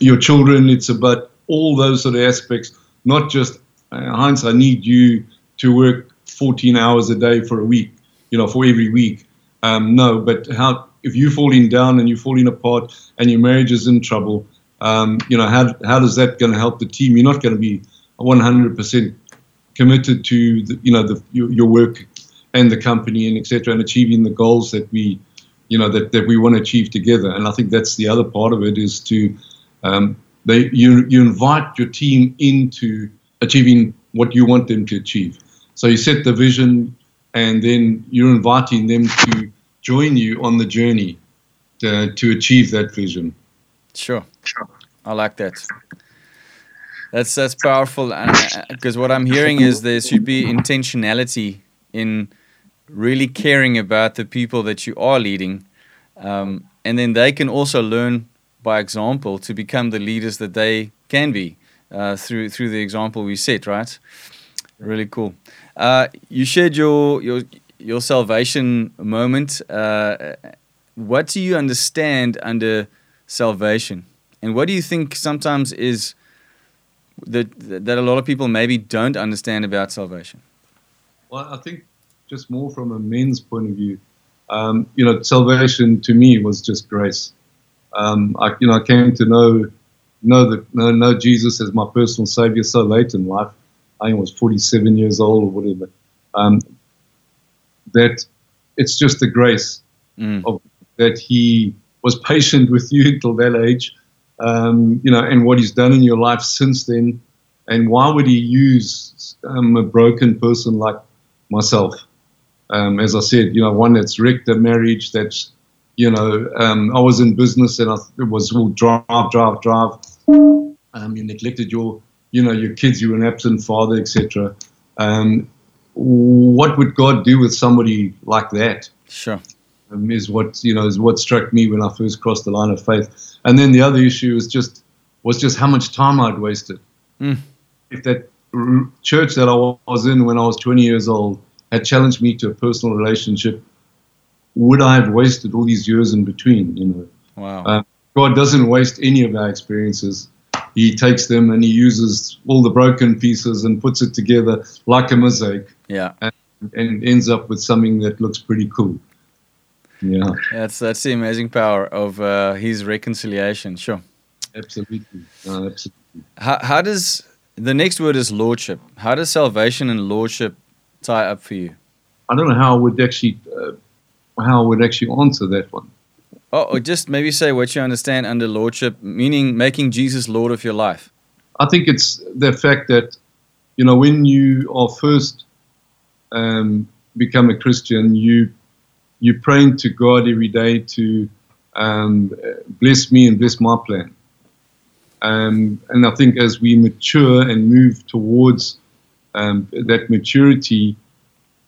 your children. It's about all those sort of aspects. Not just uh, Heinz. I need you to work 14 hours a day for a week. You know, for every week. Um, no, but how if you're falling down and you're falling apart and your marriage is in trouble, um, you know, how how does that going to help the team? You're not going to be 100% committed to the, you know the, your, your work and the company and etc. and achieving the goals that we you know that, that we want to achieve together. And I think that's the other part of it is to um, they you you invite your team into achieving what you want them to achieve. So you set the vision, and then you're inviting them to join you on the journey to, to achieve that vision. Sure, sure. I like that. That's that's powerful, because uh, what I'm hearing is there should be intentionality in really caring about the people that you are leading. Um, and then they can also learn by example to become the leaders that they can be uh, through through the example we set. Right? Really cool. Uh, you shared your your your salvation moment. Uh, what do you understand under salvation, and what do you think sometimes is that that a lot of people maybe don't understand about salvation? Well, I think just more from a men's point of view. Um, you know, salvation to me was just grace. Um, I, you know, I came to know know that know, know Jesus as my personal savior so late in life. I think I was 47 years old or whatever. Um, that it's just the grace mm. of that He was patient with you until that age. Um, you know, and what He's done in your life since then. And why would He use um, a broken person like myself? um, as I said, you know, one that's wrecked a marriage. That's, you know, um, I was in business and I, it was all drive, drive, drive. Um, you neglected your, you know, your kids. You were an absent father, etc. Um, what would God do with somebody like that? Sure. Um, is what you know is what struck me when I first crossed the line of faith. And then the other issue is just was just how much time I'd wasted. Mm. If that r- church that I was in when I was 20 years old had challenged me to a personal relationship, would I have wasted all these years in between? You know, wow. Uh, God doesn't waste any of our experiences. He takes them and he uses all the broken pieces and puts it together like a mosaic. Yeah. And, and ends up with something that looks pretty cool. Yeah. That's that's the amazing power of uh, his reconciliation. Sure. Absolutely. Uh, absolutely. How, how does the next word is lordship? How does salvation and lordship tie up for you? I don't know how I would actually uh, how I would actually answer that one. Oh, or just maybe say what you understand under lordship, meaning making Jesus Lord of your life. I think it's the fact that you know when you are first um, become a Christian, you you're praying to God every day to um, bless me and bless my plan. Um, and I think as we mature and move towards um, that maturity,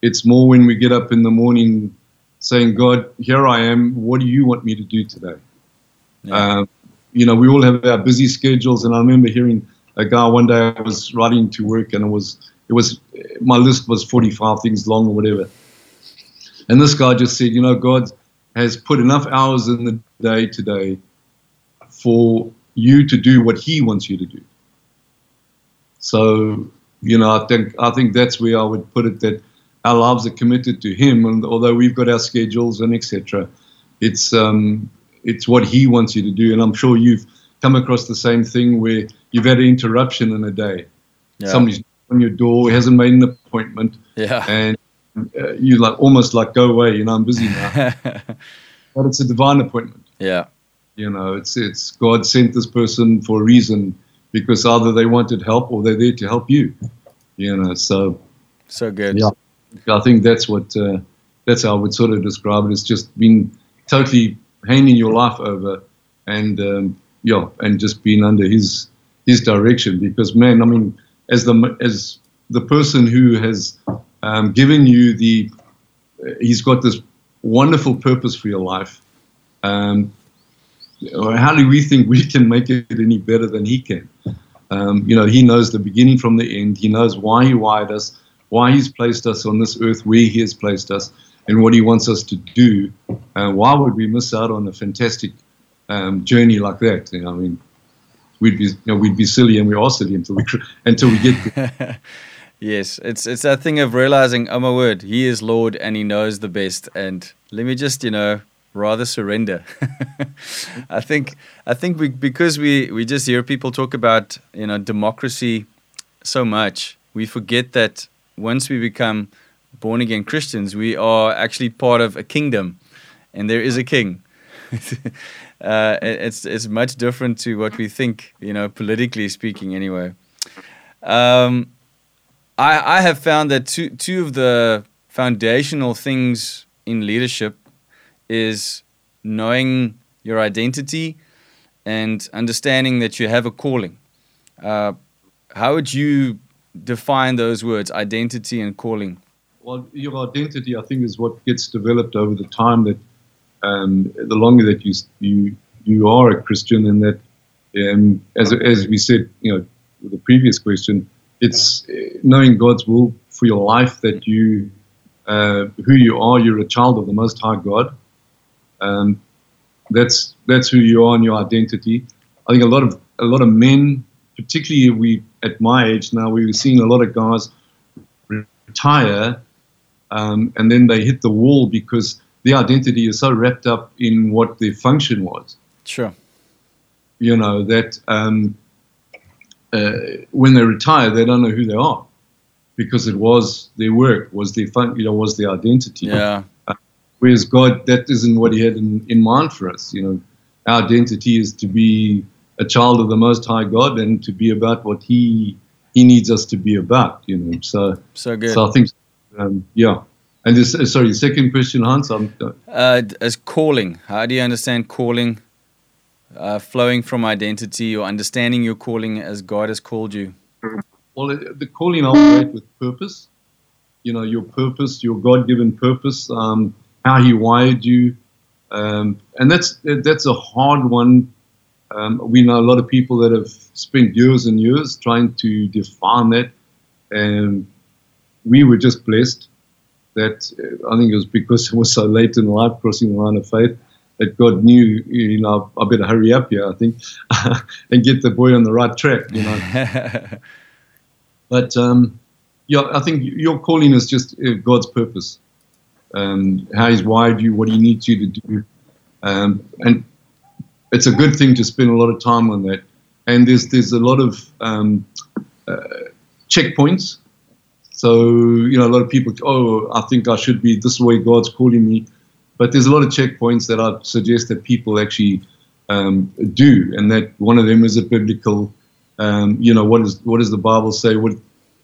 it's more when we get up in the morning saying, God, here I am. What do you want me to do today? Yeah. Um, you know, we all have our busy schedules. And I remember hearing a guy one day I was riding to work and it was, it was, my list was 45 things long or whatever. And this guy just said, you know, God has put enough hours in the day today for you to do what He wants you to do. So, you know, I think I think that's where I would put it that our lives are committed to Him, and although we've got our schedules and etc., it's um, it's what He wants you to do. And I'm sure you've come across the same thing where you've had an interruption in a day. Yeah. Somebody's on your door, hasn't made an appointment, Yeah. and uh, you like almost like go away. You know, I'm busy now. (laughs) but it's a divine appointment. yeah. You know, it's it's God sent this person for a reason because either they wanted help or they're there to help you. You know, so So good. Yeah. I think that's what uh, that's how I would sort of describe it. It's just being totally handing your life over, and um, yeah, and just being under His His direction. Because man, I mean, as the as the person who has um, given you the, He's got this wonderful purpose for your life. Um, how do we think we can make it any better than He can? Um, you know, He knows the beginning from the end. He knows why He wired us why he's placed us on this earth, where he has placed us, and what he wants us to do. Uh, why would we miss out on a fantastic um, journey like that? You know, I mean, we'd be you know, we'd be silly, and we are silly until we (laughs) until we get there. (laughs) Yes, it's it's that thing of realizing, oh my word, He is Lord and He knows the best, and let me just you know rather surrender. (laughs) I think I think we because we we just hear people talk about you know democracy so much, we forget that once we become born again Christians, we are actually part of a kingdom, and there is a king. (laughs) uh, it's it's much different to what we think, you know, politically speaking. Anyway, um, I I have found that two two of the foundational things in leadership is knowing your identity and understanding that you have a calling. Uh, how would you define those words, identity and calling? Well, your identity, I think, is what gets developed over the time that um, the longer that you you you are a Christian, and that, um, as as we said, you know, the previous question, it's uh, knowing God's will for your life. That you, uh, who you are, you're a child of the Most High God. Um, that's that's who you are and your identity. I think a lot of a lot of men, particularly we at my age now, we're seeing a lot of guys retire um, and then they hit the wall because their identity is so wrapped up in what their function was. Sure. You know that um, uh, when they retire, they don't know who they are because it was their work, was their fun, you know, was their identity. Yeah. Whereas God, that isn't what He had in, in mind for us. You know, our identity is to be a child of the Most High God and to be about what He He needs us to be about. You know, so So good. so I think, um, yeah. And this, uh, sorry, second question, Hans. I'm, uh, Uh, as calling, how do you understand calling? Uh, flowing from identity or understanding your calling as God has called you. well, the calling operate with purpose. You know, your purpose, your God-given purpose, um, how He wired you, um, and that's that's a hard one. Um, we know a lot of people that have spent years and years trying to define that, and we were just blessed that uh, I think it was because (laughs) it was so late in life, crossing the line of faith, that God knew, you know, I better hurry up here, I think, (laughs) and get the boy on the right track, you know. (laughs) but um, yeah, I think your calling is just uh, God's purpose, and how He's wired you, what He needs you to do, um, and it's a good thing to spend a lot of time on that. And there's there's a lot of um, uh, checkpoints. So you know, a lot of people, oh, I think I should be this way. God's calling me but there's a lot of checkpoints that I suggest that people actually um, do, and that one of them is a biblical. Um, you know, what is what does the Bible say? What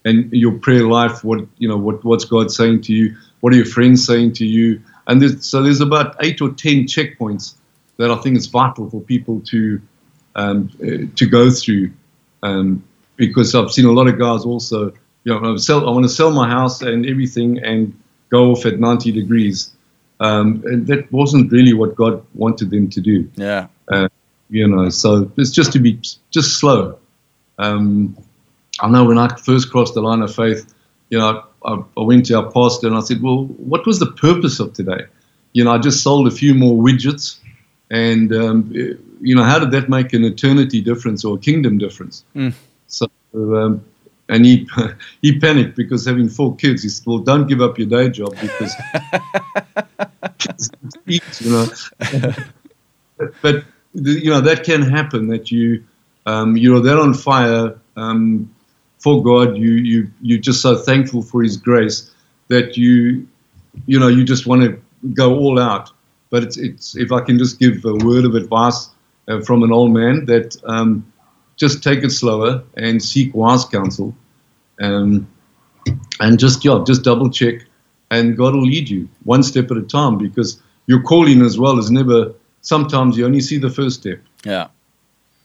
and your prayer life? What you know? What what's God saying to you? What are your friends saying to you? And there's, so there's about eight or ten checkpoints that I think is vital for people to um, uh, to go through, um, because I've seen a lot of guys also. You know, I, sell, I want to sell my house and everything and go off at 90 degrees um, and that wasn't really what God wanted them to do. Yeah. Uh, you know, so it's just to be just slow. Um, I know when I first crossed the line of faith, you know, I, I, went to our pastor and I said, "Well, what was the purpose of today?" You know, I just sold a few more widgets, and um, you know, how did that make an eternity difference or a kingdom difference? Mm. So um, and he (laughs) he panicked because having four kids, he said, "Well, don't give up your day job because (laughs) you know." (laughs) but you know that can happen. That you um, you're that on fire um, for God. You you you're just so thankful for His grace that you you know you just want to go all out. But it's it's if I can just give a word of advice uh, from an old man that. Um, just take it slower and seek wise counsel, um, and just yeah, just double check, and God will lead you one step at a time because your calling as well is never. Sometimes you only see the first step. Yeah.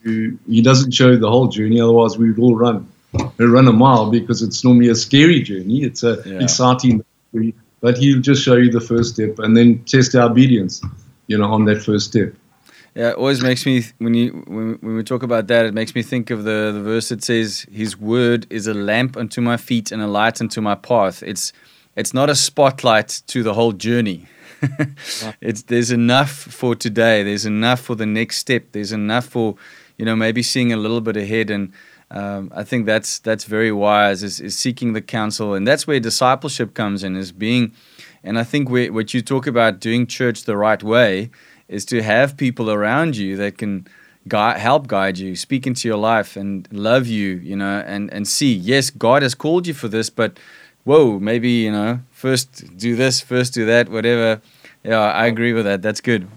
You, he doesn't show you the whole journey, otherwise we would all run. Run a mile because it's normally a scary journey. It's a yeah. exciting, but he'll just show you the first step and then test our obedience, you know, on that first step. Yeah, it always makes me when you when, when we talk about that, it makes me think of the the verse that says, "His word is a lamp unto my feet and a light unto my path." It's it's not a spotlight to the whole journey. (laughs) it's there's enough for today. There's enough for the next step. There's enough for you know maybe seeing a little bit ahead and. Um, I think that's that's very wise. Is, is seeking the counsel, and that's where discipleship comes in. Is being, and I think what you talk about doing church the right way is to have people around you that can guide, help guide you, speak into your life, and love you. You know, and and see, yes, God has called you for this, but whoa, maybe you know, first do this, first do that, whatever. Yeah, I agree with that. That's good.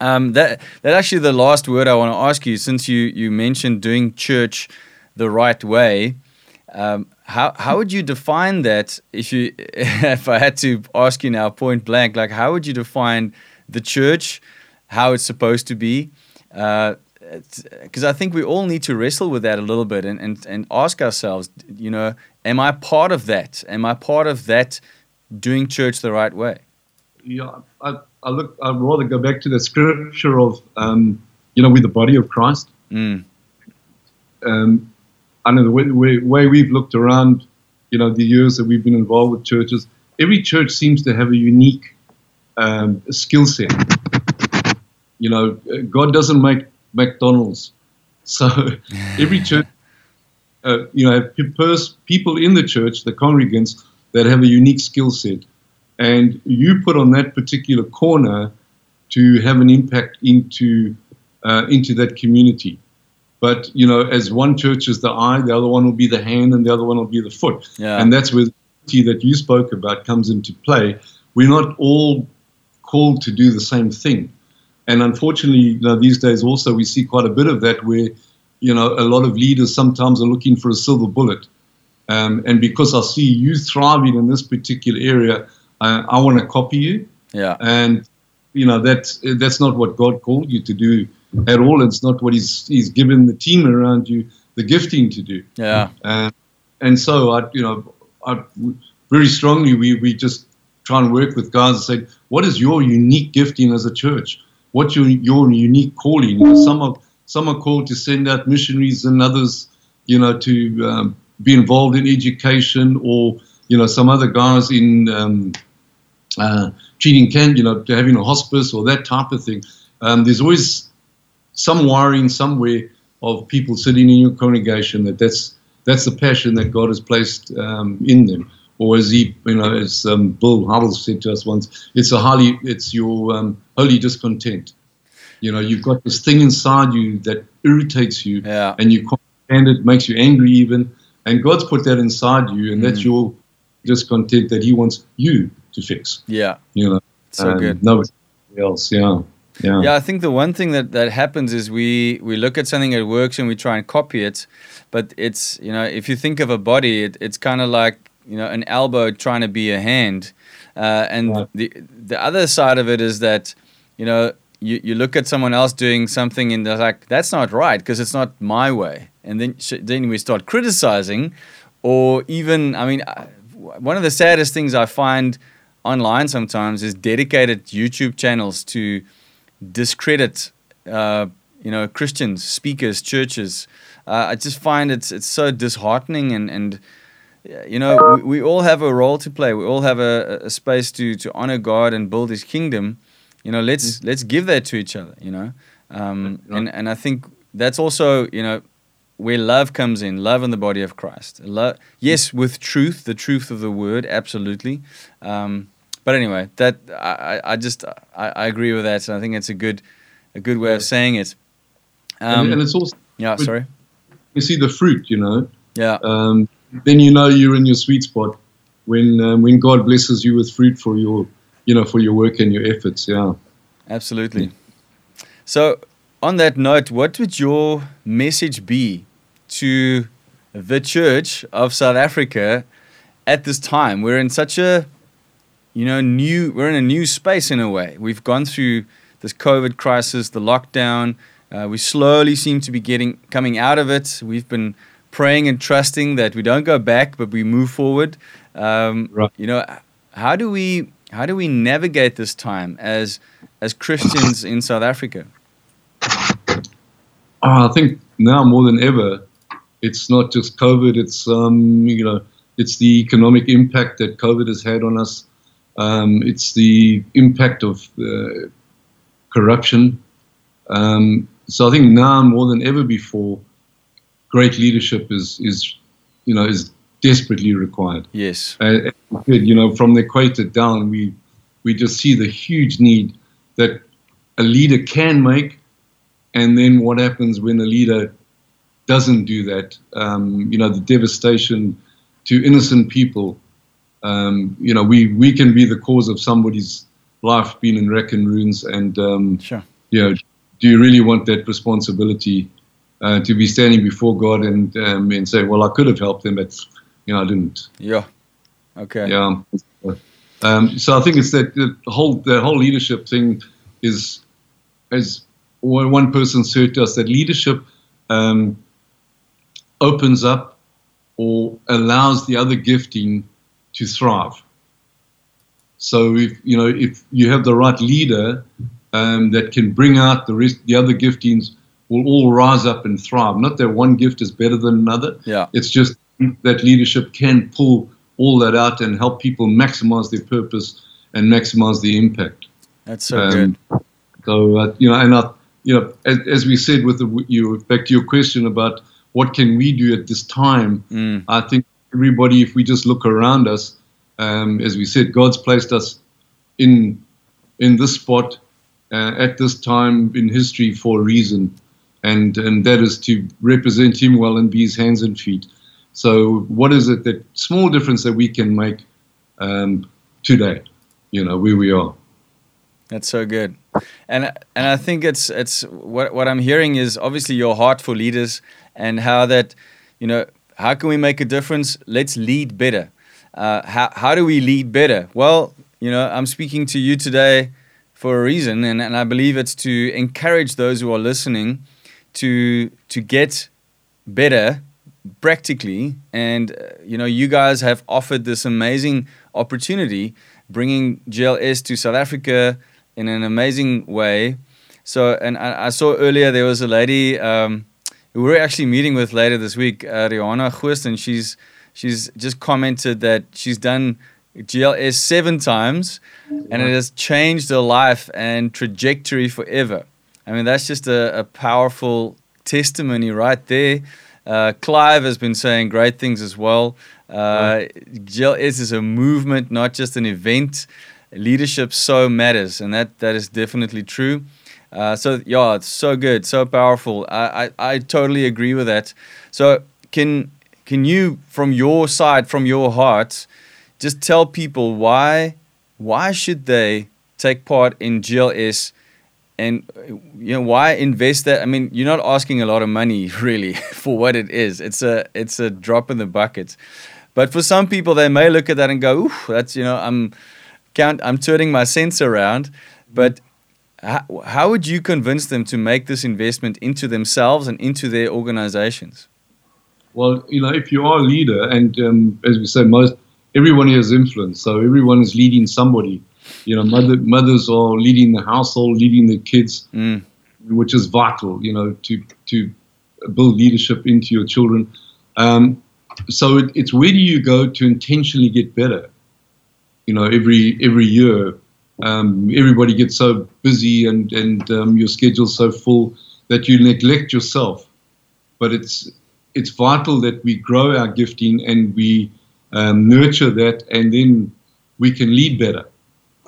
Um, that that actually the last word I want to ask you, since you you mentioned doing church the right way. Um, how how would you define that? If you (laughs) if I had to ask you now point blank, like how would you define the church, how it's supposed to be. Because uh, I think we all need to wrestle with that a little bit and, and, and ask ourselves, you know, am I part of that? Am I part of that doing church the right way? Yeah, I, I look. I'd rather go back to the scripture of, um, you know, with the body of Christ. Mm. Um, I know the way, way, way, we've looked around, you know, the years that we've been involved with churches. Every church seems to have a unique um, skill set. You know, God doesn't make McDonald's. So (laughs) every (laughs) church, uh, you know, have people in the church, the congregants, that have a unique skill set. And you put on that particular corner to have an impact into, uh, into that community. But, you know, as one church is the eye, the other one will be the hand, and the other one will be the foot. Yeah. And that's where the that you spoke about comes into play. We're not all called to do the same thing. And unfortunately, you know, these days also we see quite a bit of that where, you know, a lot of leaders sometimes are looking for a silver bullet. Um, and because I see you thriving in this particular area, uh, I want to copy you. Yeah. And, you know, that's, that's not what God called you to do at all. It's not what he's, he's given the team around you the gifting to do. Yeah. Uh, and so I, you know, I very strongly, we, we just try and work with guys and say, what is your unique gifting as a church? What's your, your unique calling? You know, some are some are called to send out missionaries, and others, you know, to um, be involved in education, or you know, some other guys in um, uh, treating can, you know, to having a hospice or that type of thing. Um, there's always some wiring somewhere of people sitting in your congregation that that's that's the passion that God has placed um, in them. Or as he, you know, as um, Bill Hybels said to us once, it's a highly, it's your um, holy discontent. You know, you've got this thing inside you that irritates you, Yeah. and you can't stand it, makes you angry even. And God's put that inside you, and Mm. that's your discontent that He wants you to fix. Yeah. You know, So good. Nobody else. Yeah. Yeah. Yeah, I think the one thing that, that happens is we, we look at something that works and we try and copy it. But it's, you know, if you think of a body, it, it's kind of like, you know, an elbow trying to be a hand. Uh, and Right. the, the other side of it is that, you know, you, you look at someone else doing something and they're like, that's not right because it's not my way. And then, sh- then we start criticizing or even, I mean, I- one of the saddest things I find online sometimes is dedicated YouTube channels to discredit, uh, you know, Christians, speakers, churches. Uh, I just find it's it's so disheartening, and and uh, you know, we, we all have a role to play. We all have a, a space to to honor God and build His kingdom. You know, let's let's give that to each other. You know, um, and and I think that's also you know where love comes in, love in the body of Christ. Love, yes, with truth, the truth of the word, absolutely. Um, but anyway, that I, I just I, I agree with that. So I think it's a good a good way of saying it. Um, and it's also yeah, sorry. you see the fruit. You know, Yeah, um, then you know you're in your sweet spot when um, when God blesses you with fruit for your you know for your work and your efforts. Yeah. absolutely. So on that note, what would your message be to the Church of South Africa at this time? We're in such a you know new we're in a new space in a way. We've gone through this COVID crisis, the lockdown. Uh, we slowly seem to be getting coming out of it. We've been praying and trusting that we don't go back, but we move forward. Um, Right. You know, how do we how do we navigate this time as as Christians in South Africa? Oh, I think now more than ever, it's not just COVID. It's um, you know, it's the economic impact that COVID has had on us. Um, it's the impact of uh, corruption. Um, so I think now more than ever before, great leadership is is you know is desperately required. Yes. Uh, you know, from the equator down, we we just see the huge need that a leader can make, and then what happens when a leader doesn't do that? Um, you know, the devastation to innocent people. Um, you know, we we can be the cause of somebody's life being in wreck and ruins, and um, Sure. you know, do you really want that responsibility uh, to be standing before God and um, and say, well, I could have helped them, but you know, I didn't. Yeah. Okay. Yeah. Um, so I think it's that the whole the whole leadership thing is, as one one person said to us, that leadership um, opens up or allows the other gifting to thrive. So if you know if you have the right leader um, that can bring out the rest, the other giftings will all rise up and thrive. Not that one gift is better than another. Yeah. It's just that leadership can pull all that out and help people maximize their purpose and maximize the impact. That's so good. Um, So uh, you know, and I, you know, as, as we said with the, you back to your question about what can we do at this time, Mm. I think everybody, if we just look around us, um, as we said, God's placed us in in this spot uh, at this time in history for a reason, and and that is to represent Him well and be His hands and feet. So, what is it that small difference that we can make um, today? You know, where we are. That's so good, and and I think it's it's what what I'm hearing is obviously your heart for leaders and how that, you know, how can we make a difference? Let's lead better. Uh, how how do we lead better? Well, you know, I'm speaking to you today for a reason, and, and I believe it's to encourage those who are listening to to get better practically and uh, you know you guys have offered this amazing opportunity bringing GLS to South Africa in an amazing way so and I, I saw earlier there was a lady um, we're actually meeting with later this week uh, Rihanna and she's she's just commented that she's done GLS seven times, and it has changed her life and trajectory forever. I mean, that's just a, a powerful testimony right there. Uh, Clive has been saying great things as well. Uh, GLS is a movement, not just an event. Leadership so matters, and that, that is definitely true. Uh, so yeah, it's so good, so powerful. I, I, I totally agree with that. So can can you, from your side, from your heart, just tell people why why should they take part in GLS and you know why invest that? I mean you're not asking a lot of money (laughs) really for what it is. It's a it's a drop in the bucket. But for some people they may look at that and go Ooh, that's you know i'm count i'm turning my sense around. But how, how would you convince them to make this investment into themselves and into their organizations well you know if you are a leader and um, as we say most everyone has influence so everyone is leading somebody you know, mother, mothers are leading the household, leading the kids, mm. which is vital, you know, to, to build leadership into your children. Um, so it, it's where do you go to intentionally get better? You know, every every year, um, everybody gets so busy and and um, your schedule's so full that you neglect yourself. But it's it's vital that we grow our gifting and we um, nurture that, and then we can lead better.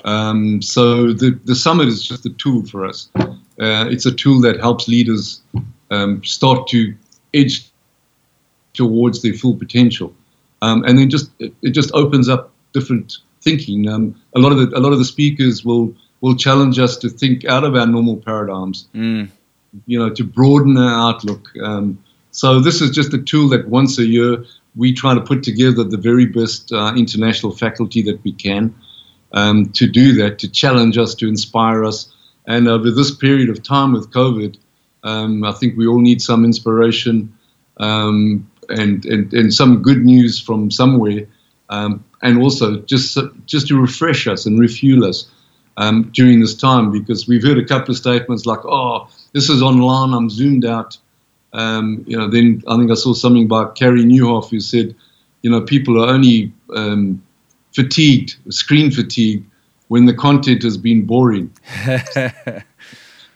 Um, so the, the summit is just a tool for us. Uh, it's a tool that helps leaders um, start to edge towards their full potential, um, and then just it, it, just opens up different thinking. Um, a lot of the a lot of the speakers will will challenge us to think out of our normal paradigms. Mm. You know, to broaden our outlook. Um, so this is just a tool that once a year we try to put together the very best uh, international faculty that we can um, to do that, to challenge us, to inspire us. And over this period of time with COVID, um, I think we all need some inspiration um, and, and, and some good news from somewhere, um, and also just just to refresh us and refuel us um, during this time, because we've heard a couple of statements like, "Oh, this is online. I'm zoomed out." Um, you know, then I think I saw something by Carey Nieuwhof who said, "You know, people are only um, fatigued, screen fatigue, when the content has been boring. (laughs)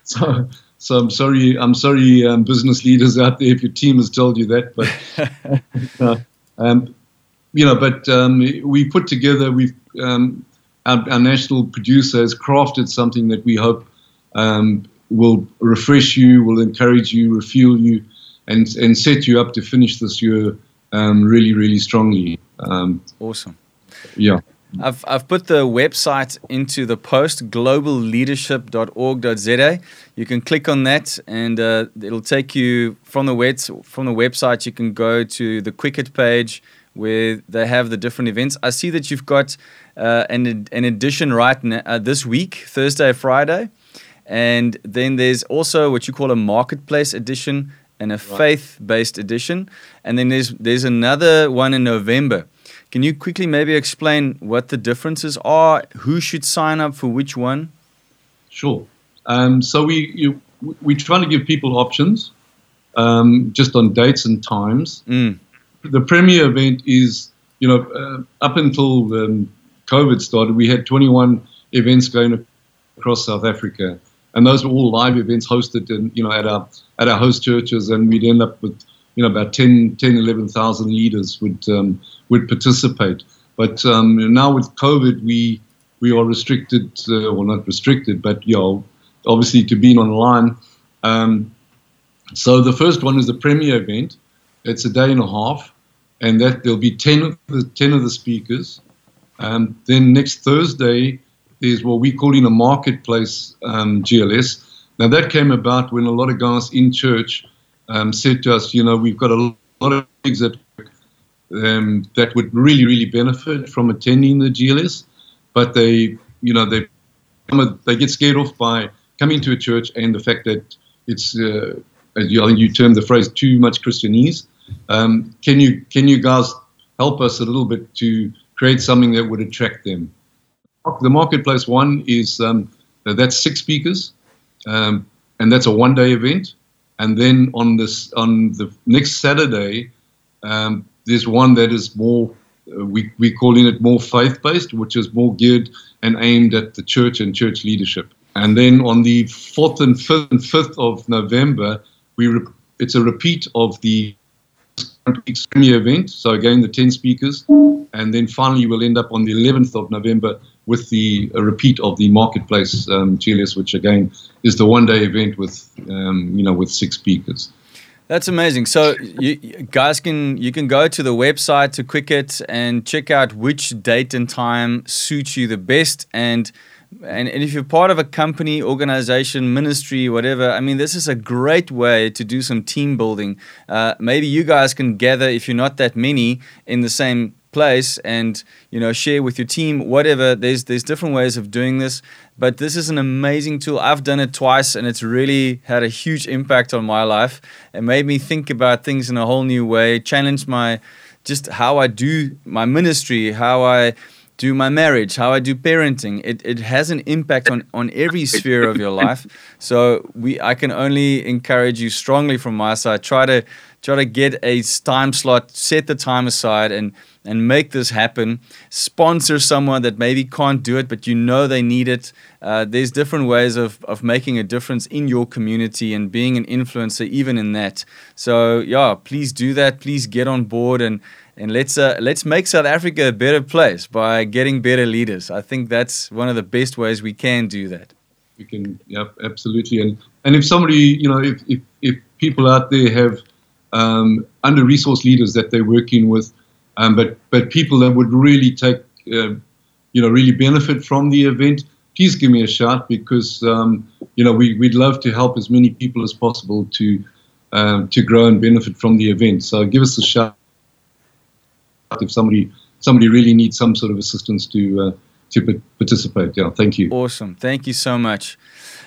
so, so I'm sorry, I'm sorry, um, business leaders out there, if your team has told you that, but (laughs) uh, um, you know, but um, we put together, we've um, our, our, national producer has crafted something that we hope um, will refresh you, will encourage you, refuel you, and and set you up to finish this year um, really, really strongly. awesome. Yeah. I've, I've put the website into the post globalleadership.org.za. You can click on that and uh, it'll take you from the web, from the website. You can go to the Quicket page where they have the different events. I see that you've got uh, an, an edition right now, uh, this week, Thursday, Friday. And then there's also what you call a marketplace edition and a right. faith based edition. And then there's, there's another one in November. Can you quickly maybe explain what the differences are? Who should sign up for which one? Sure. Um, so we you, we try to give people options, um, just on dates and times. Mm. The premier event is you know uh, up until um, COVID started, we had 21 events going across South Africa, and those were all live events hosted in you know at our at our host churches, and we'd end up with you know about 10, 10 11,000 leaders would um, would participate. But um, now with COVID, we we are restricted, uh, well not restricted, but you know, obviously to being online. Um, so the first one is the premier event. It's a day and a half, and that there'll be ten of the ten of the speakers. Um, then next Thursday is what we call in a marketplace um, GLS. Now that came about when a lot of guys in church um, said to us, you know, we've got a lot of things that um, that would really, really benefit from attending the GLS, but they, you know, they they get scared off by coming to a church and the fact that it's, uh, as you, you termed the phrase, too much Christianese. Um, can you can you guys help us a little bit to create something that would attract them? The marketplace one is um, that's six speakers, um, and that's a one-day event. And then on this on the next Saturday, um, there's one that is more uh, we, we calling it more faith-based, which is more geared and aimed at the church and church leadership. And then on the 4th and 5th, and 5th of November, we re- it's a repeat of the premier event. So again, the 10 speakers. And then finally, we'll end up on the 11th of November with the repeat of the marketplace um, which again is the one-day event with, um, you know, with six speakers. That's amazing. So you, guys can you can go to the website to Quicket and check out which date and time suits you the best and and, and if you're part of a company, organization, ministry, whatever, I mean, this is a great way to do some team building. Uh, maybe you guys can gather, if you're not that many, in the same place and you know share with your team whatever. There's there's different ways of doing this but this is an amazing tool. I've done it twice and it's really had a huge impact on my life. It made me think about things in a whole new way challenged my just how i do my ministry how i do my marriage, how I do parenting. It, it has an impact on, on every sphere of your life. So we I can only encourage you strongly from my side. Try to try to get a time slot, set the time aside and and make this happen. Sponsor someone that maybe can't do it, but you know they need it. Uh, there's different ways of, of making a difference in your community and being an influencer, even in that. So, yeah, please do that. Please get on board and, and let's, uh, let's make South Africa a better place by getting better leaders. I think that's one of the best ways we can do that. We can, yeah, absolutely. And, and if somebody, you know, if, if, if people out there have um, under resourced leaders that they're working with, um, but but people that would really take, uh, you know, really benefit from the event, please give me a shout because um, you know we we'd love to help as many people as possible to um, to grow and benefit from the event. So give us a shout if somebody somebody really needs some sort of assistance to uh, to participate. Yeah, thank you. Awesome, thank you so much.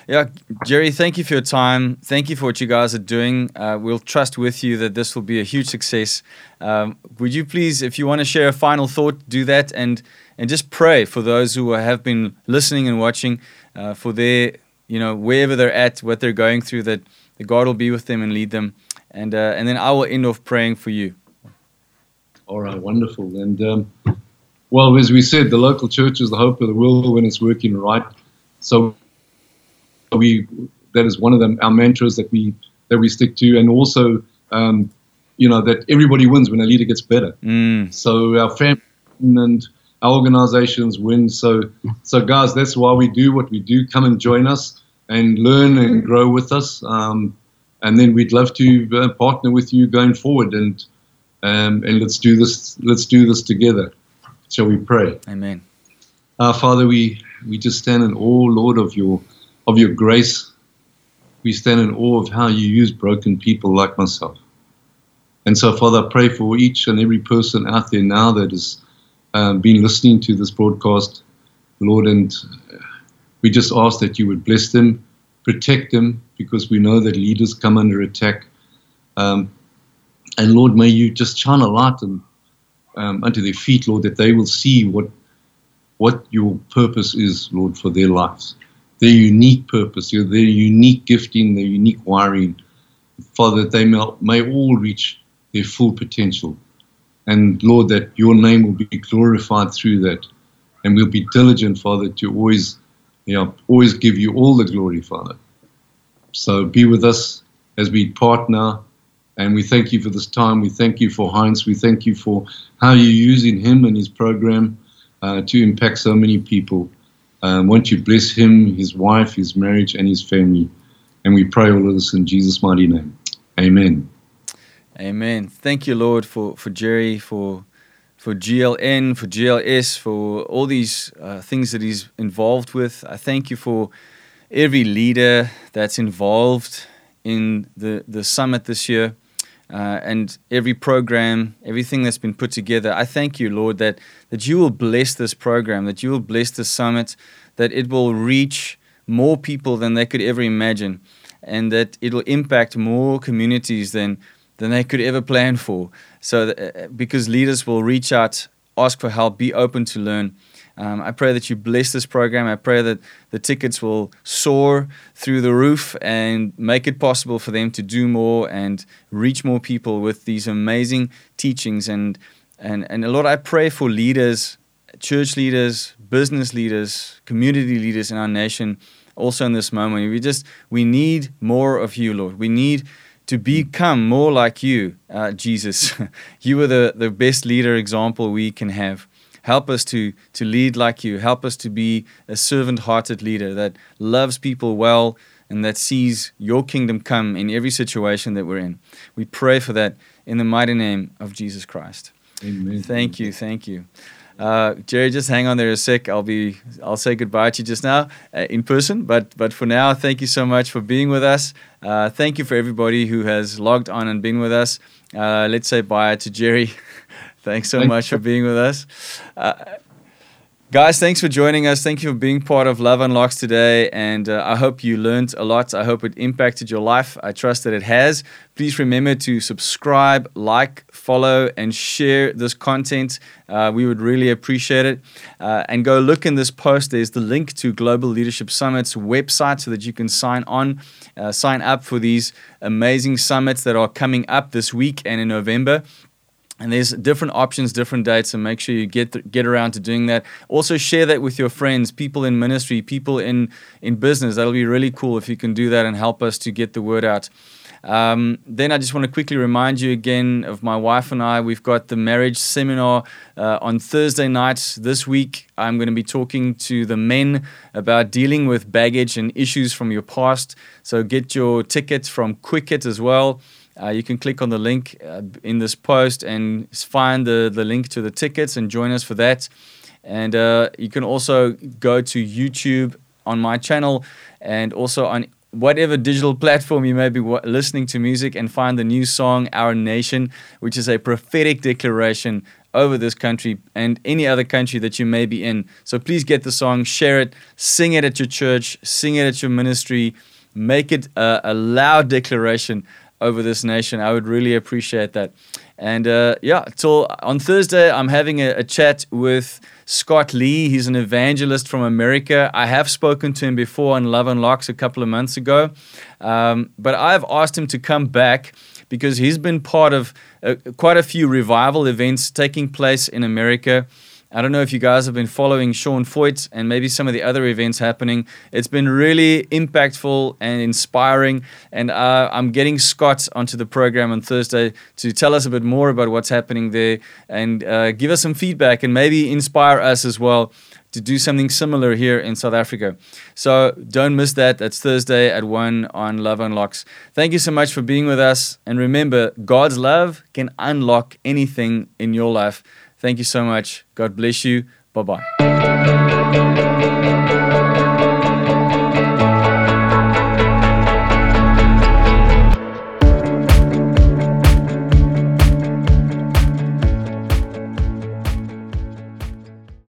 Yeah, Jerry, thank you for your time. Thank you for what you guys are doing. Uh, we'll trust with you that this will be a huge success. Um, would you please, if you want to share a final thought, do that and and just pray for those who have been listening and watching, uh, for their, you know, wherever they're at, what they're going through, that the God will be with them and lead them. And uh, and then I will end off praying for you. All right, wonderful. And um, well, as we said, the local church is the hope of the world when it's working right. So we that is one of them our mantras that we that we stick to, and also um, you know that everybody wins when a leader gets better. Mm. So our family and our organizations win. So so guys, that's why we do what we do. Come and join us and learn and grow with us. Um, and then we'd love to uh, partner with you going forward and um, and let's do this let's do this together. Shall we pray? Amen. Our Father, we we just stand in awe, Lord, of your of your grace. We stand in awe of how you use broken people like myself. And so, Father, I pray for each and every person out there now that has um, been listening to this broadcast, Lord, and we just ask that you would bless them, protect them, because we know that leaders come under attack. Um, and Lord, may you just shine a light and, um, unto their feet, Lord, that they will see what what your purpose is, Lord, for their lives their unique purpose, their unique gifting, their unique wiring, Father, that they may, may all reach their full potential. And Lord, that your name will be glorified through that. And we'll be diligent, Father, to always, you know, always give you all the glory, Father. So be with us as we partner. And we thank you for this time. We thank you for Heinz. We thank you for how you're using him and his program uh, to impact so many people. Um, won't you bless him, his wife, his marriage, and his family? And we pray all of this in Jesus' mighty name. Amen. Amen. Thank you, Lord, for, for Jerry, for for GLN, for GLS, for all these uh, things that he's involved with. I thank you for every leader that's involved in the, the summit this year uh, and every program, everything that's been put together. I thank you, Lord, that, that you will bless this program, that you will bless this summit, that it will reach more people than they could ever imagine, and that it'll impact more communities than, than they could ever plan for. So, uh, because leaders will reach out, ask for help, be open to learn. Um, I pray that you bless this program. I pray that the tickets will soar through the roof and make it possible for them to do more and reach more people with these amazing teachings and And, and Lord, I pray for leaders, church leaders, business leaders, community leaders in our nation, also in this moment. We just, we need more of you, Lord. We need to become more like you, uh, Jesus. (laughs) you are the, the best leader example we can have. Help us to, to lead like you. Help us to be a servant hearted leader that loves people well and that sees your kingdom come in every situation that we're in. We pray for that in the mighty name of Jesus Christ. Amen. Thank you. Thank you. Uh, Jerry, just hang on there a sec. I'll be I'll say goodbye to you just now uh, in person. But but for now, thank you so much for being with us. Uh, thank you for everybody who has logged on and been with us. Uh, let's say bye to Jerry. (laughs) Thanks so much for being with us. Uh, Guys, thanks for joining us. Thank you for being part of Love Unlocks today. And uh, I hope you learned a lot. I hope it impacted your life. I trust that it has. Please remember to subscribe, like, follow, and share this content. Uh, we would really appreciate it. Uh, and go look in this post. There's the link to Global Leadership Summit's website so that you can sign on, uh, sign up for these amazing summits that are coming up this week and in November and there's different options different dates and make sure you get th- get around to doing that also share that with your friends people in ministry people in in business that'll be really cool if you can do that and help us to get the word out um, then I just want to quickly remind you again of my wife and I. We've got the marriage seminar uh, on Thursday night this week. I'm going to be talking to the men about dealing with baggage and issues from your past. So get your tickets from Quicket as well. Uh, you can click on the link uh, in this post and find the, the link to the tickets and join us for that. And uh, you can also go to YouTube on my channel and also on whatever digital platform you may be w- listening to music and find the new song Our Nation, which is a prophetic declaration over this country and any other country that you may be in. So please get the song, share it, sing it at your church, sing it at your ministry, make it a, a loud declaration over this nation. I would really appreciate that. And uh, yeah, till on Thursday, I'm having a, a, chat with Scott Lee. He's an evangelist from America. I have spoken to him before on Love Unlocks a couple of months ago, um, but I've asked him to come back because he's been part of uh, quite a few revival events taking place in America. I don't know if you guys have been following Sean Feucht and maybe some of the other events happening. It's been really impactful and inspiring. And uh, I'm getting Scott onto the program on Thursday to tell us a bit more about what's happening there and uh, give us some feedback and maybe inspire us as well to do something similar here in South Africa. So don't miss that. That's Thursday at 1 on Love Unlocks. Thank you so much for being with us. And remember, God's love can unlock anything in your life. Thank you so much. God bless you. Bye bye.